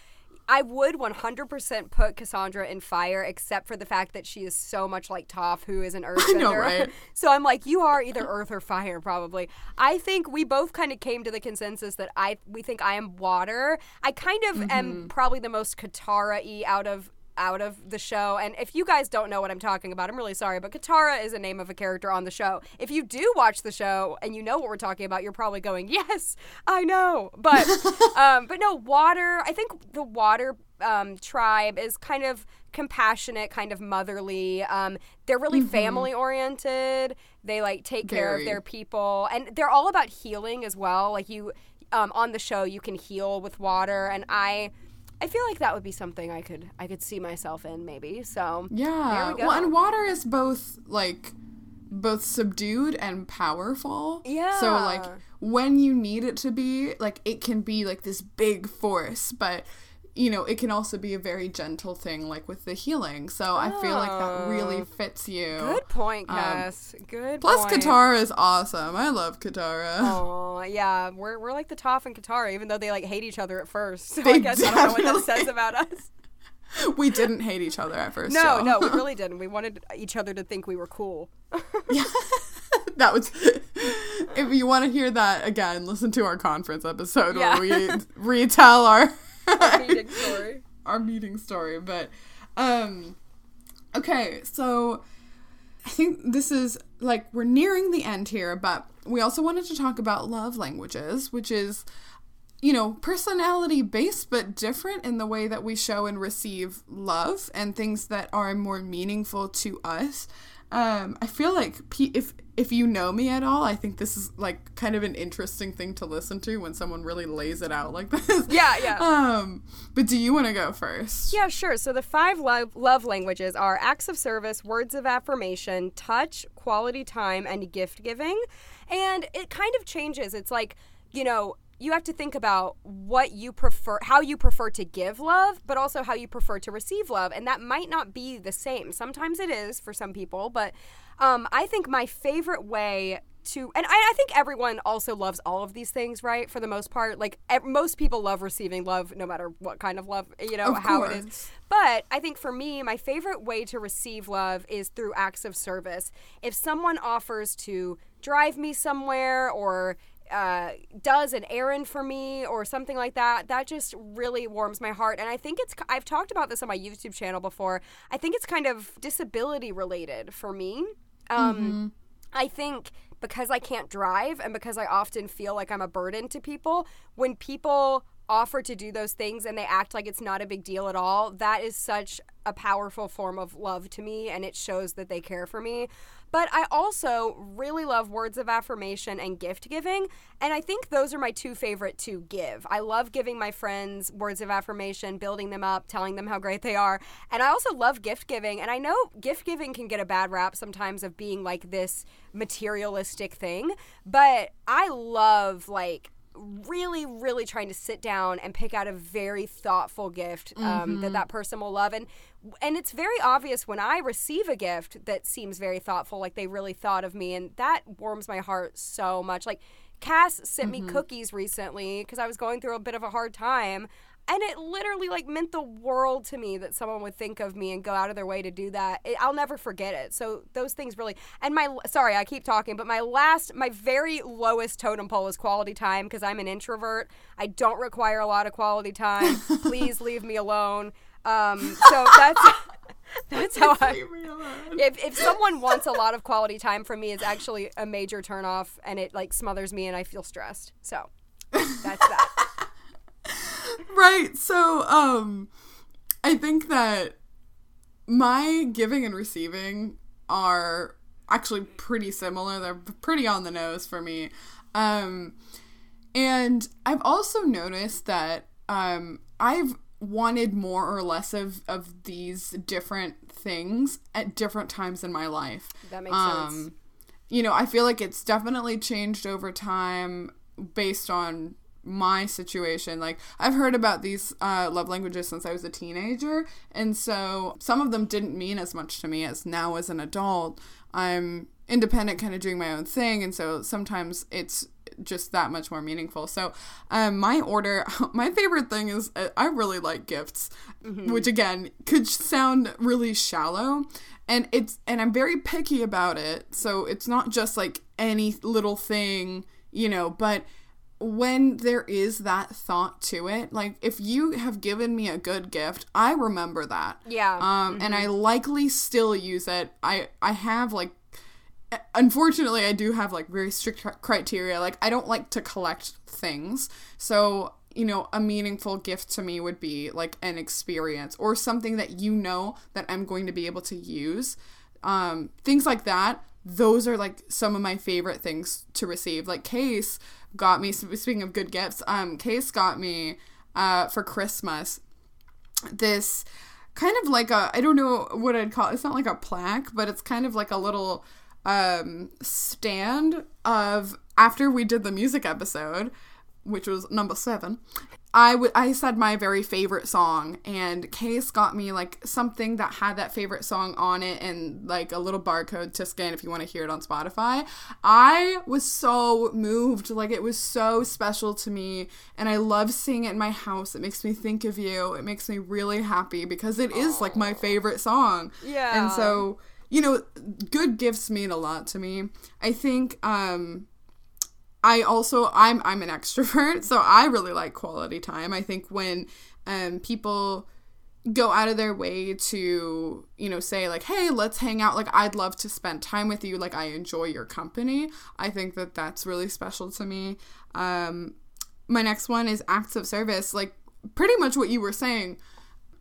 I would 100% put Cassandra in fire except for the fact that she is so much like Toph who is an earthbender. know, right? so I'm like you are either earth or fire probably. I think we both kind of came to the consensus that I we think I am water. I kind of Mm-hmm. am probably the most Katara-y out of out of the show. And if you guys don't know what I'm talking about, I'm really sorry, but Katara is a name of a character on the show. If you do watch the show and you know what we're talking about, you're probably going, "Yes, I know." But um but no, water, I think the water um, tribe is kind of compassionate, kind of motherly. Um, they're really family oriented. They like take care of their people, and they're all about healing as well. Like you, um, on the show, you can heal with water, and I, I feel like that would be something I could I could see myself in maybe. So yeah we well and water is both like both subdued and powerful Yeah. so like when you need it to be like it can be like this big force but you know it can also be a very gentle thing like with the healing so i feel like that really Oh. fits you good point, Um, Cass. good. plus point. katara is awesome i love katara Oh yeah, we're we're like the Toph and Katara, even though they like hate each other at first. So They I guess I don't know what that says about us. we didn't hate each other at first No, y'all. no, we really didn't. We wanted each other to think we were cool. yeah. that was if you want to hear that again listen to our conference episode Yeah. where we retell our Meeting story. our meeting story but um okay so i think this is like we're nearing the end here but we also wanted to talk about love languages which is you know personality based but different in the way that we show and receive love and things that are more meaningful to us um i feel like pe- if if you know me at all i think this is like kind of an interesting thing to listen to when someone really lays it out like this Yeah, yeah. um but do you want to go first Yeah, sure. So the five love, love languages are acts of service, words of affirmation, touch, quality time, and gift giving. And it kind of changes. It's like, you know, you have to think about what you prefer, how you prefer to give love, but also how you prefer to receive love. And that might not be the same. Sometimes it is for some people, but um, I think my favorite way to and I, I think everyone also loves all of these things right for the most part like ev- most people love receiving love no matter what kind of love you know Of how it is but I think for me, my favorite way to receive love is through acts of service. If someone offers to drive me somewhere or uh, does an errand for me or something like that, that just really warms my heart. And I think it's, I've talked about this on my YouTube channel before. I think it's kind of disability related for me. Um, I think because I can't drive and because I often feel like I'm a burden to people, when people offer to do those things and they act like it's not a big deal at all, that is such a powerful form of love to me and it shows that they care for me. But I also really love words of affirmation and gift giving. And I think those are my two favorite to give. I love giving my friends words of affirmation, building them up, telling them how great they are. And I also love gift giving. And I know gift giving can get a bad rap sometimes of being like this materialistic thing. But I love like really really trying to sit down and pick out a very thoughtful gift um, mm-hmm. that that person will love and and it's very obvious when i receive a gift that seems very thoughtful like they really thought of me and that warms my heart so much like cass sent mm-hmm. me cookies recently because i was going through a bit of a hard time and it literally like meant the world to me that someone would think of me and go out of their way to do that. It, i'll never forget it. So those things really and my sorry i keep talking but my last my very lowest totem pole is quality time because i'm an introvert. I don't require a lot of quality time. Please leave me alone. Um, so that's that's how I. If if someone wants a lot of quality time from me, it's actually a major turnoff, and it like smothers me, and I feel stressed. So that's that right. So, um, I think that my giving and receiving are actually pretty similar. They're pretty on the nose for me. Um, and I've also noticed that um, I've wanted more or less of, of these different things at different times in my life. That makes um, sense. You know, I feel like it's definitely changed over time based on my situation. Like i've heard about these uh, love languages since i was a teenager and so some of them didn't mean as much to me as now as an adult. I'm independent kind of doing my own thing and so sometimes it's just that much more meaningful. So um, my order my favorite thing is uh, i really like gifts mm-hmm. which again could sound really shallow and it's and i'm very picky about it so it's not just like any little thing you know but when there is that thought to it, like if you have given me a good gift, I remember that. Yeah. Um, mm-hmm. and I likely still use it. I I have like, unfortunately, I do have like very strict criteria. Like I don't like to collect things, so you know, a meaningful gift to me would be like an experience or something that you know that I'm going to be able to use. Um, things like that. Those are like some of my favorite things to receive. Like case got me speaking of good gifts um case got me uh for christmas this kind of like a i don't know what i'd call it. it's not like a plaque but it's kind of like a little um stand of after we did the music episode which was number seven I, w- I said my very favorite song and case got me like something that had that favorite song on it and like a little barcode to scan if you want to hear it on spotify. I was so moved like it was so special to me and i love seeing it in my house. It makes me think of you. It makes me really happy because it is Aww. like my favorite song. Yeah. and so you know good gifts mean a lot to me. I think um I also I'm I'm an extrovert, so I really like quality time. I think when um people go out of their way to, you know, say like, "Hey, let's hang out. Like I'd love to spend time with you. Like I enjoy your company." I think that that's really special to me. Um my next one is acts of service. Like pretty much what you were saying.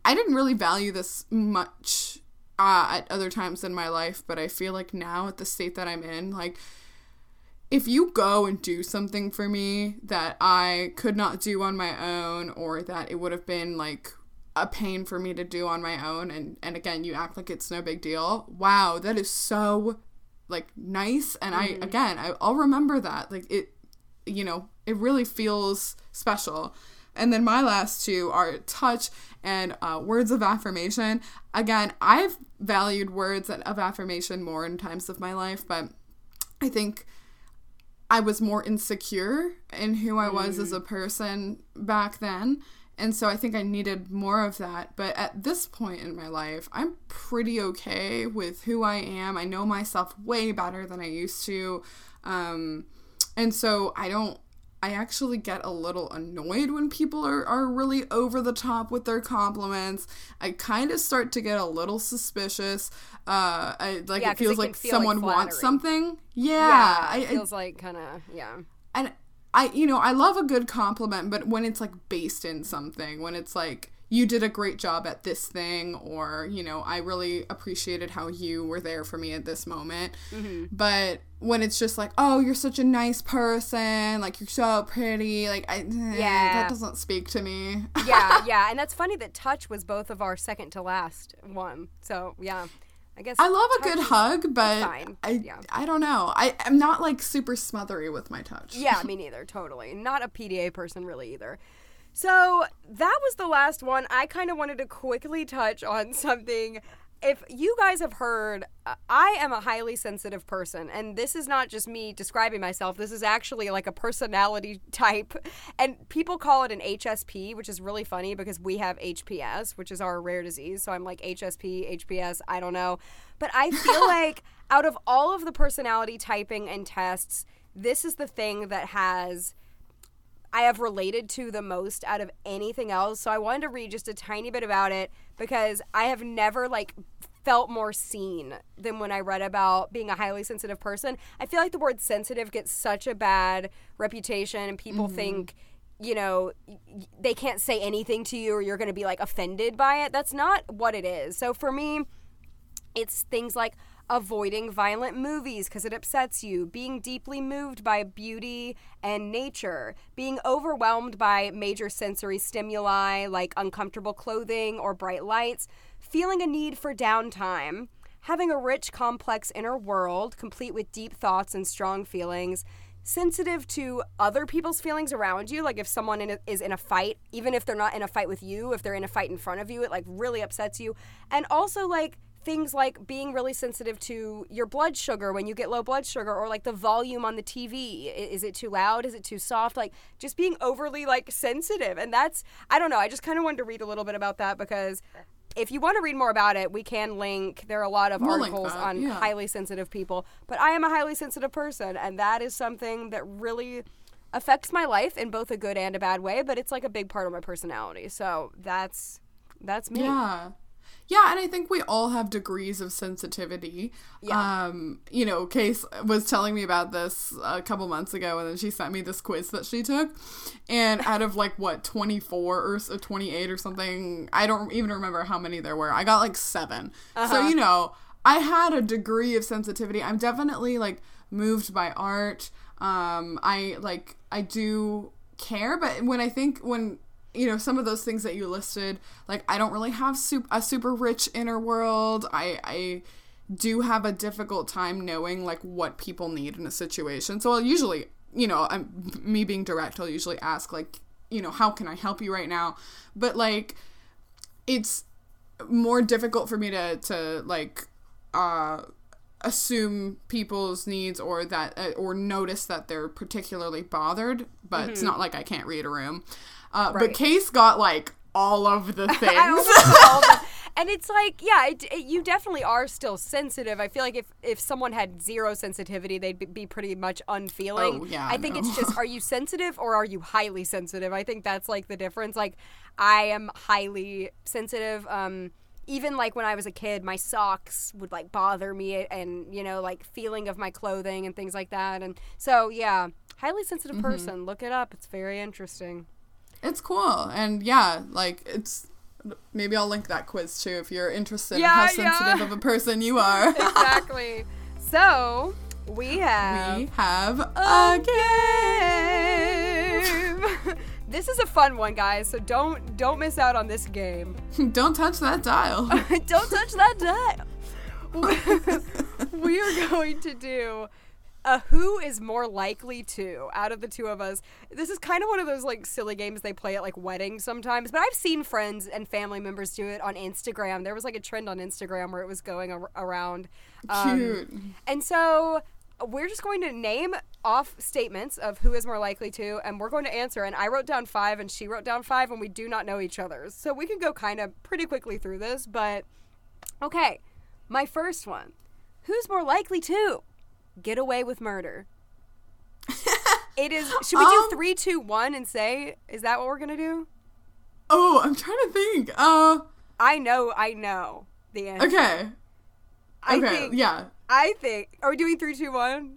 I didn't really value this much uh, at other times in my life, but I feel like now at the state that I'm in, like if you go and do something for me that I could not do on my own or that it would have been like a pain for me to do on my own and and again you act like it's no big deal wow that is so like nice and mm-hmm. i again I, i'll remember that like it you know it really feels special and then my last two are touch and uh, words of affirmation again i've valued words of affirmation more in times of my life but i think I was more insecure in who I was mm. as a person back then. And so I think I needed more of that. But at this point in my life, I'm pretty okay with who I am. I know myself way better than I used to. Um, and so I don't I actually get a little annoyed when people are, are really over the top with their compliments. I kind of start to get a little suspicious. Uh, I, like yeah, it feels it like feel someone like wants something. Yeah, yeah it feels I, like kind of yeah. And I you know, I love a good compliment, but when it's like based in something, when it's like you did a great job at this thing or you know i really appreciated how you were there for me at this moment mm-hmm. but when it's just like oh you're such a nice person like you're so pretty like i eh, yeah that doesn't speak to me yeah yeah and that's funny that touch was both of our second to last one so yeah I guess I love a good hug, but I yeah. I don't know. I am not like super smothery with my touch. Yeah, me neither. Totally, not a PDA person really either. So that was the last one. I kind of wanted to quickly touch on something. If you guys have heard, uh, I am a highly sensitive person, and this is not just me describing myself. This is actually like a personality type, and people call it an HSP, which is really funny because we have HPS, which is our rare disease. So I'm like HSP, HPS, I don't know, but I feel like out of all of the personality typing and tests, this is the thing that has I have related to the most out of anything else. So I wanted to read just a tiny bit about it because I have never like felt more seen than when I read about being a highly sensitive person. I feel like the word sensitive gets such a bad reputation and people mm-hmm. think you know they can't say anything to you or you're going to be like offended by it. That's not what it is. So for me it's things like avoiding violent movies because it upsets you, being deeply moved by beauty and nature, being overwhelmed by major sensory stimuli like uncomfortable clothing or bright lights, feeling a need for downtime, having a rich, complex inner world complete with deep thoughts and strong feelings. Sensitive to other people's feelings around you, like if someone in a, is in a fight, even if they're not in a fight with you, if they're in a fight in front of you, it like really upsets you. And also, like, things like being really sensitive to your blood sugar when you get low blood sugar or like the volume on the TV is it too loud? Is it too soft? Like just being overly like sensitive. And that's I don't know I just kind of wanted to read a little bit about that because if you want to read more about it we can link. There are a lot of we'll articles on yeah. highly sensitive people. But I am a highly sensitive person and that is something that really affects my life in both a good and a bad way but it's like a big part of my personality. So that's that's me. Yeah yeah, and I think we all have degrees of sensitivity. Yeah. Um, you know, Case was telling me about this a couple months ago, and then she sent me this quiz that she took. And out of like, what, 24 or 28 or something, I don't even remember how many there were. I got like 7 uh-huh. So, you know, I had a degree of sensitivity. I'm definitely like moved by art. Um, I like, I do care, but when I think, when you know some of those things that you listed like i don't really have super, a super rich inner world. I i do have a difficult time knowing like what people need in a situation. So i'll usually you know i'm me being direct i'll usually ask like you know how can i help you right now? But like it's more difficult for me to to like uh assume people's needs or that uh, or notice that they're particularly bothered but mm-hmm. it's not like i can't read a room uh, right. But Case got like all of the things. and it's like, yeah, it, it, you definitely are still sensitive. I feel like if if someone had zero sensitivity, they'd be pretty much unfeeling. Oh, yeah, I think no. it's just, are you sensitive or are you highly sensitive? I think that's like the difference. Like, I am highly sensitive. Um, even like when I was a kid, my socks would like bother me, and you know, like feeling of my clothing and things like that. And so, yeah, highly sensitive mm-hmm. person. Look it up; it's very interesting. It's cool. And yeah, like it's maybe I'll link that quiz too if you're interested yeah, in how sensitive yeah. of a person you are. exactly. So we have we have a, game. this is a fun one, guys. So don't don't miss out on this game. don't touch that dial. don't touch that dial. we are going to do a who is more likely to out of the two of us. This is kind of one of those like silly games they play at like weddings sometimes, but I've seen friends and family members do it on Instagram. There was like a trend on Instagram where it was going ar- around. Um, Cute. And so we're just going to name off statements of who is more likely to, and we're going to answer. And I wrote down five, and she wrote down five, and we do not know each other's. So we can go kind of pretty quickly through this, but okay. My first one. Who's more likely to? Get away with murder. it is. Should we um, do three, two, one, and say? Is that what we're gonna do? Oh, I'm trying to think. Uh, I know. I know the answer. Okay. I okay. Think, yeah. I think. Are we doing three, two, one?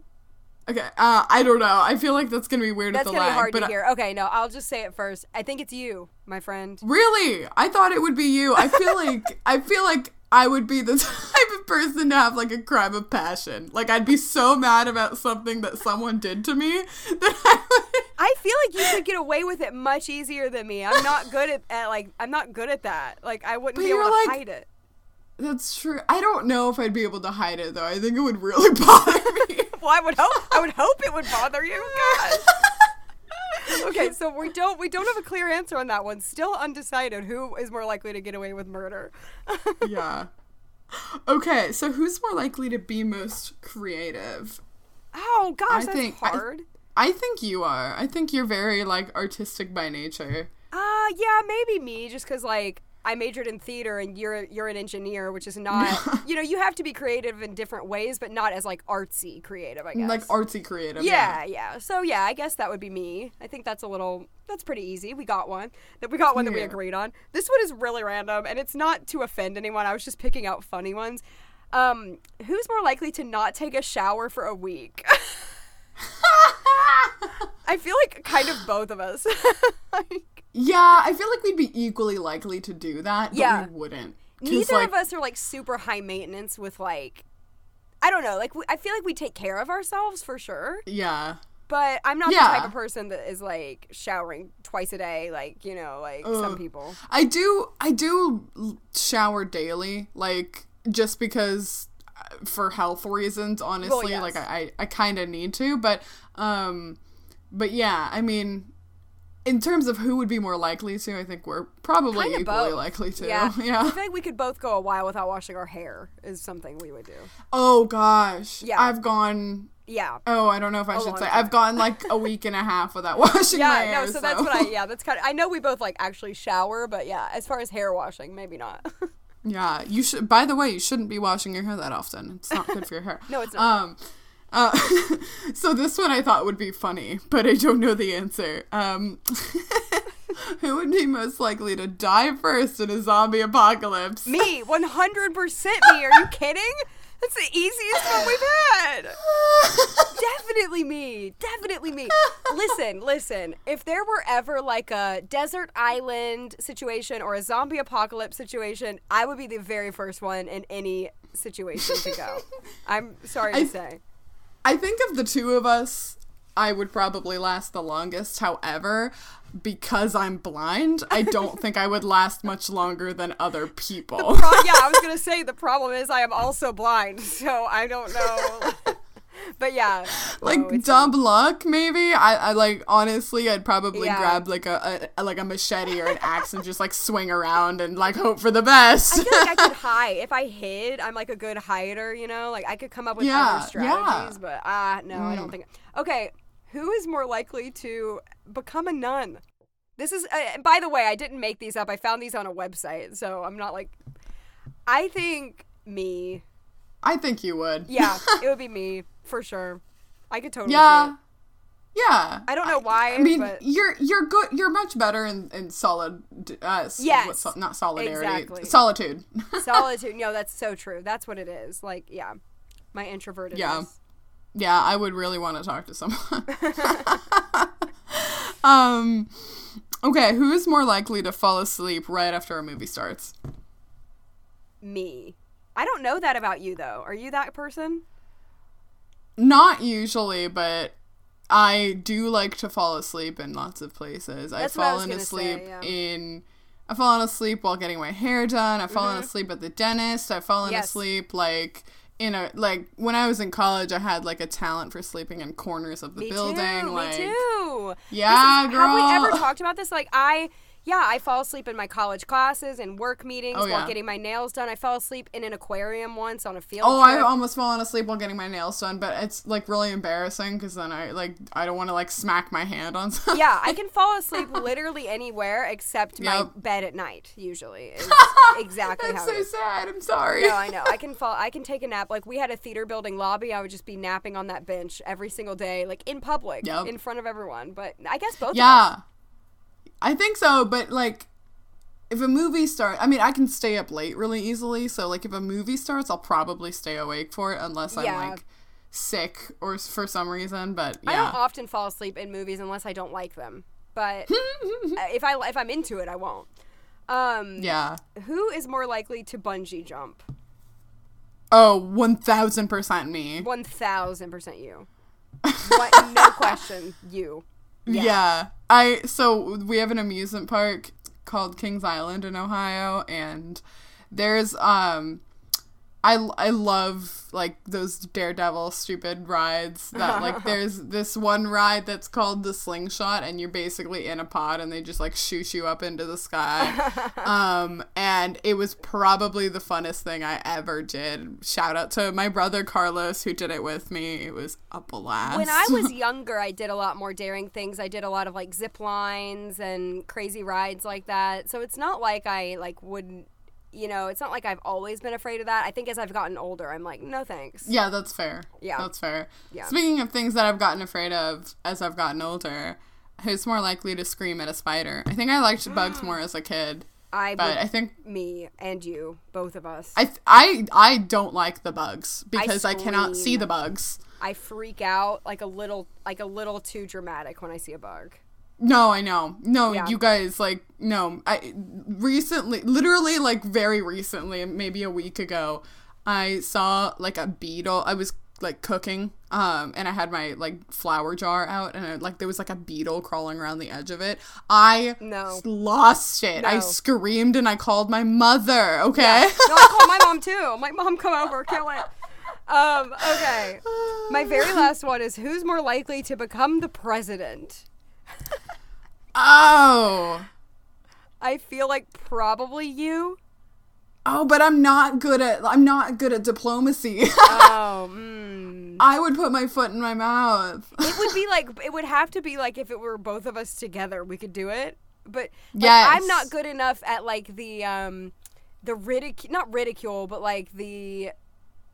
Okay, uh, I don't know. I feel like that's gonna be weird That's with the gonna lag. be hard to I- hear. Okay, no, I'll just say it first. I think it's you, my friend. Really? I thought it would be you. I feel like I feel like I would be the type person to have like a crime of passion. Like I'd be so mad about something that someone did to me that I would I feel like you could get away with it much easier than me. I'm not good at, at like I'm not good at that. Like I wouldn't But be able to like- hide it. That's true. I don't know if I'd be able to hide it though. I think it would really bother me. Well, I would hope I would hope it would bother you. God. okay, so we don't we don't have a clear answer on that one. Still undecided who is more likely to get away with murder. yeah. Okay, so who's more likely to be most creative? oh gosh, I that's think- I- hard. I think you are. I think you're very like artistic by nature. Uh yeah, maybe me just cuz like I majored in theater and you're you're an engineer, which is not you know, you have to be creative in different ways, but not as like artsy creative, I guess. Like artsy creative. yeah, yeah. So yeah, I guess that would be me. I think that's a little that's pretty easy. We got one. That we got one that we agreed on. This one is really random and it's not to offend anyone. I was just picking out funny ones. Um, who's more likely to not take a shower for a week? I feel like kind of both of us. like, Yeah, I feel like we'd be equally likely to do that, but Yeah. we wouldn't. neither like, of us are like super high maintenance with like I don't know, like we, I feel like we take care of ourselves for sure. Yeah. But I'm not the type of person that is like showering twice a day, like you know, like some people. I do I do shower daily, like just because uh, for health reasons, honestly. yes. Like I, I, I kinda need to, but um but yeah, I mean in terms of who would be more likely to, I think we're probably Kinda equally both. likely to. Yeah, I yeah. feel like we could both go a while without washing our hair. Is something we would do. Oh gosh. Yeah. I've gone Yeah. Oh, I don't know if I A should say. time. I've gone like a week and a half without washing my hair. Yeah, no, so that's what I. Yeah, that's kind of. I know we both like actually shower, but yeah, as far as hair washing, maybe not. Yeah, you should. By the way, you shouldn't be washing your hair that often. It's not good for your hair. No, it's not. Um, uh, so this one I thought would be funny, but I don't know the answer. Um, who would be most likely to die first in a zombie apocalypse? me, one hundred percent me. Are you kidding? That's the easiest one we've had. Definitely me. Definitely me. Listen, listen. If there were ever like a desert island situation or a zombie apocalypse situation, I would be the very first one in any situation to go. I'm sorry to I- say. I think of the two of us, I would probably last the longest. However, because I'm blind, I don't think I would last much longer than other people. Pro- yeah, I was gonna say the problem is I am also blind, so I don't know. but yeah, like no, dumb luck maybe I, I like honestly i'd probably Yeah. grab like a, a like a machete or an axe and just like swing around and like hope for the best I feel like I could hide if I hid. I'm like a good hider, you know. Like I could come up with Yeah, other strategies, yeah. but ah, no, I don't think. Okay, who is more likely to become a nun? This is. Uh, by the way, I didn't make these up. I found these on a website, so I'm not like. I think me. i think you would Yeah, it would be me for sure. I could totally. yeah yeah I don't know why. i mean but you're you're good you're much better in in solid uh Yes, so- not solidarity exactly. solitude solitude. No, that's so true. That's what it is. Like, yeah, my introverted. Yeah. yeah i would really want to talk to someone um okay who is more likely to fall asleep right after a movie starts Me. I don't know that about you though. Are you that person? Not usually, but I do like to fall asleep in lots of places. That's I've what I was fallen asleep say, yeah. in I've fallen asleep while getting my hair done. I've fallen asleep at the dentist. I've fallen Mm-hmm. Yes. asleep like in a like when I was in college I had like a talent for sleeping in corners of the Me building. too. like me too. Yeah, This is- girl. Have we ever talked about this? Like I, yeah, I fall asleep in my college classes and work meetings Oh, while yeah. getting my nails done. I fell asleep in an aquarium once on a field Oh, trip. I've almost fallen asleep while getting my nails done, but it's like really embarrassing because then I like I don't want to like smack my hand on something. yeah, I can fall asleep literally anywhere except my bed at night. Usually, is exactly That's how so sad. I'm sorry. No, I know. I can fall. I can take a nap. Like we had a theater building lobby. I would just be napping on that bench every single day, like in public, Yep. in front of everyone. But I guess both. Of us. Yeah. I think so, but like if a movie starts, I mean, I can stay up late really easily. So like if a movie starts, I'll probably stay awake for it unless Yeah. I'm like sick or for some reason, but yeah. I don't often fall asleep in movies unless I don't like them. But if I if I'm into it, I won't. Um, Yeah. Who is more likely to bungee jump? Oh, 1000% me. One thousand percent you. What, no question, you. Yeah. I so we have an amusement park called Kings Island in Ohio and there's um I I love like those daredevil stupid rides that like there's this one ride that's called the slingshot and you're basically in a pod and they just like shoot you up into the sky. um and it was probably the funnest thing I ever did. Shout out to my brother Carlos who did it with me. It was a blast. When I was younger, I did a lot more daring things. I did a lot of like zip lines and crazy rides like that. So it's not like I like wouldn't, you know, it's not like I've always been afraid of that. I think as I've gotten older, I'm like, no thanks. Yeah, that's fair. Yeah. That's fair. Yeah. Speaking of things that I've gotten afraid of as I've gotten older, who's more likely to scream at a spider? I think I liked bugs more as a kid, I but I think me and you, both of us. I I I don't like the bugs because I, cannot see the bugs. I freak out like a little like a little too dramatic when I see a bug. No, I know. No, Yeah. you guys like no. I recently, literally, like very recently, maybe a week ago, I saw like a beetle. I was like cooking, um, and I had my like flour jar out, and I, like there was like a beetle crawling around the edge of it. I No. lost it. I screamed and I called my mother. Okay. No, I called my mom too. I'm like, mom, come over, kill it. Um, okay. My very last one is who's more likely to become the president? Oh. I feel like probably you. Oh, but I'm not good at I'm not good at diplomacy. Oh, mm. I would put my foot in my mouth. it would be like it would have to be like if it were both of us together, we could do it. But like, Yes. I'm not good enough at like the um the ridicule, not ridicule, but like the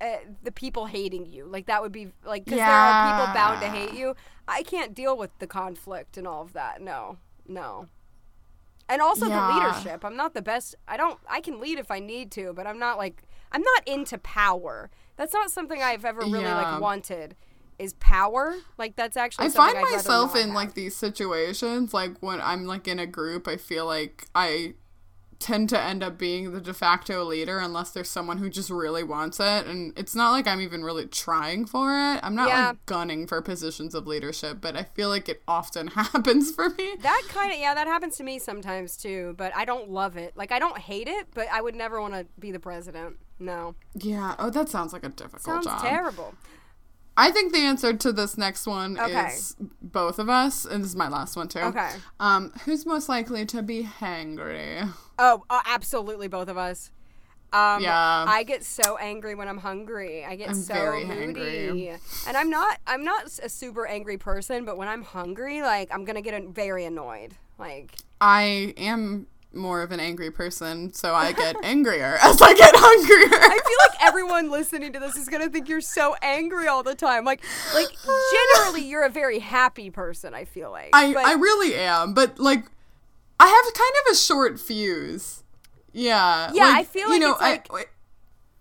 uh, the people hating you. Like that would be like because there are people bound to hate you. I can't deal with the conflict and all of that. No, no. And also Yeah. the leadership. I'm not the best. I don't. I can lead if I need to, but I'm not like I'm not into power. That's not something I've ever really Yeah. like wanted. Is power like that's actually? I find I'd myself in have. like these situations, like when I'm like in a group, I feel like I tend to end up being the de facto leader unless there's someone who just really wants it. And it's not like I'm even really trying for it. I'm not Yeah. like gunning for positions of leadership, but I feel like it often happens for me. That kind of yeah, that happens to me sometimes too. But I don't love it. Like I don't hate it, but I would never want to be the president. No, Yeah. Oh, that sounds like a difficult sounds job. terrible. I think the answer to this next one Okay. is both of us, and this is my last one too. Okay. Um, who's most likely to be hangry? Oh, uh, absolutely, both of us. Um, Yeah. I get so angry when I'm hungry. I get I'm so very moody, hangry. and I'm not. I'm not a super angry person, but when I'm hungry, like I'm gonna get very annoyed. Like I am more of an angry person, so I get angrier as I get hungrier. I feel like everyone listening to this is gonna think you're so angry all the time. Like, like generally, you're a very happy person. I feel like. I, But- I really am, but like I have kind of a short fuse. Yeah. Yeah, like, I feel like you know, it's I- like- wait,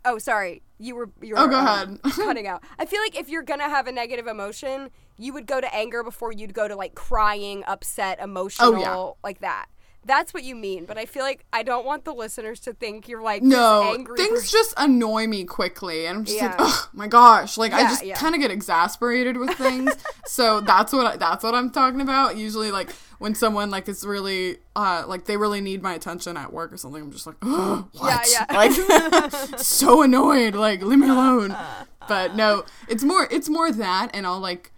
Oh, sorry. You were you were Oh, go um, ahead. cutting out. I feel like if you're gonna have a negative emotion, you would go to anger before you'd go to like crying, upset, emotional, Oh, like that. That's what you mean. But I feel like I don't want the listeners to think you're like no, angry. things person. just annoy me quickly, and I'm just like, oh my gosh, like I just yeah. kind of get exasperated with things. so that's what I, that's what I'm talking about. Usually, like when someone like is really uh like they really need my attention at work or something, I'm just like, oh, what? yeah. like so annoyed. Like leave me alone. But no, it's more it's more that, and I'll like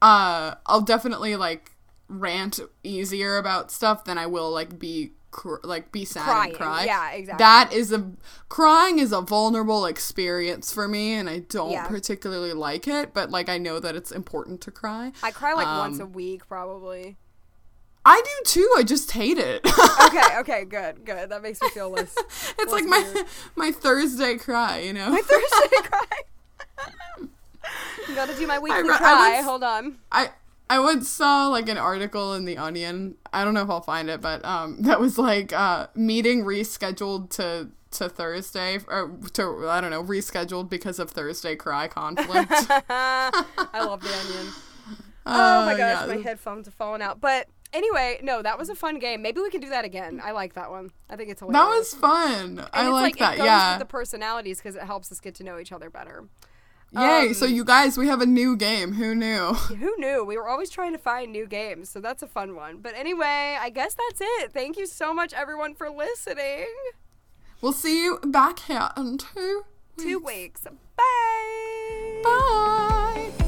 uh I'll definitely like rant easier about stuff than I will like be cr- like be sad Crying. and cry. Yeah, exactly. That is a crying is a vulnerable experience for me, and I don't Yeah. particularly like it. But like I know that it's important to cry. I cry like Um, once a week, probably. I do too. I just hate it. Okay, okay, good, good. That makes me feel less. it's less like my weird. my Thursday cry. You know. My Thursday cry. you gotta do my weekly I cry. once- Hold on. I I once saw like an article in the Onion. I don't know if I'll find it, but um, that was like uh, meeting rescheduled to to Thursday or to I don't know rescheduled because of Thursday cry conflict. I love the onion. Oh my Uh, gosh, yeah. my headphones are falling out. But anyway, no, that was a fun game. Maybe we can do that again. I like that one. I think it's hilarious. That was fun. And I like, that. Yeah. the personalities because it helps us get to know each other better. Yay! um, so you guys, we have a new game. Who knew? Who knew? We were always trying to find new games, so that's a fun one. But anyway, I guess that's it. Thank you so much, everyone, for listening. We'll see you back here in two Two weeks. Bye. Bye.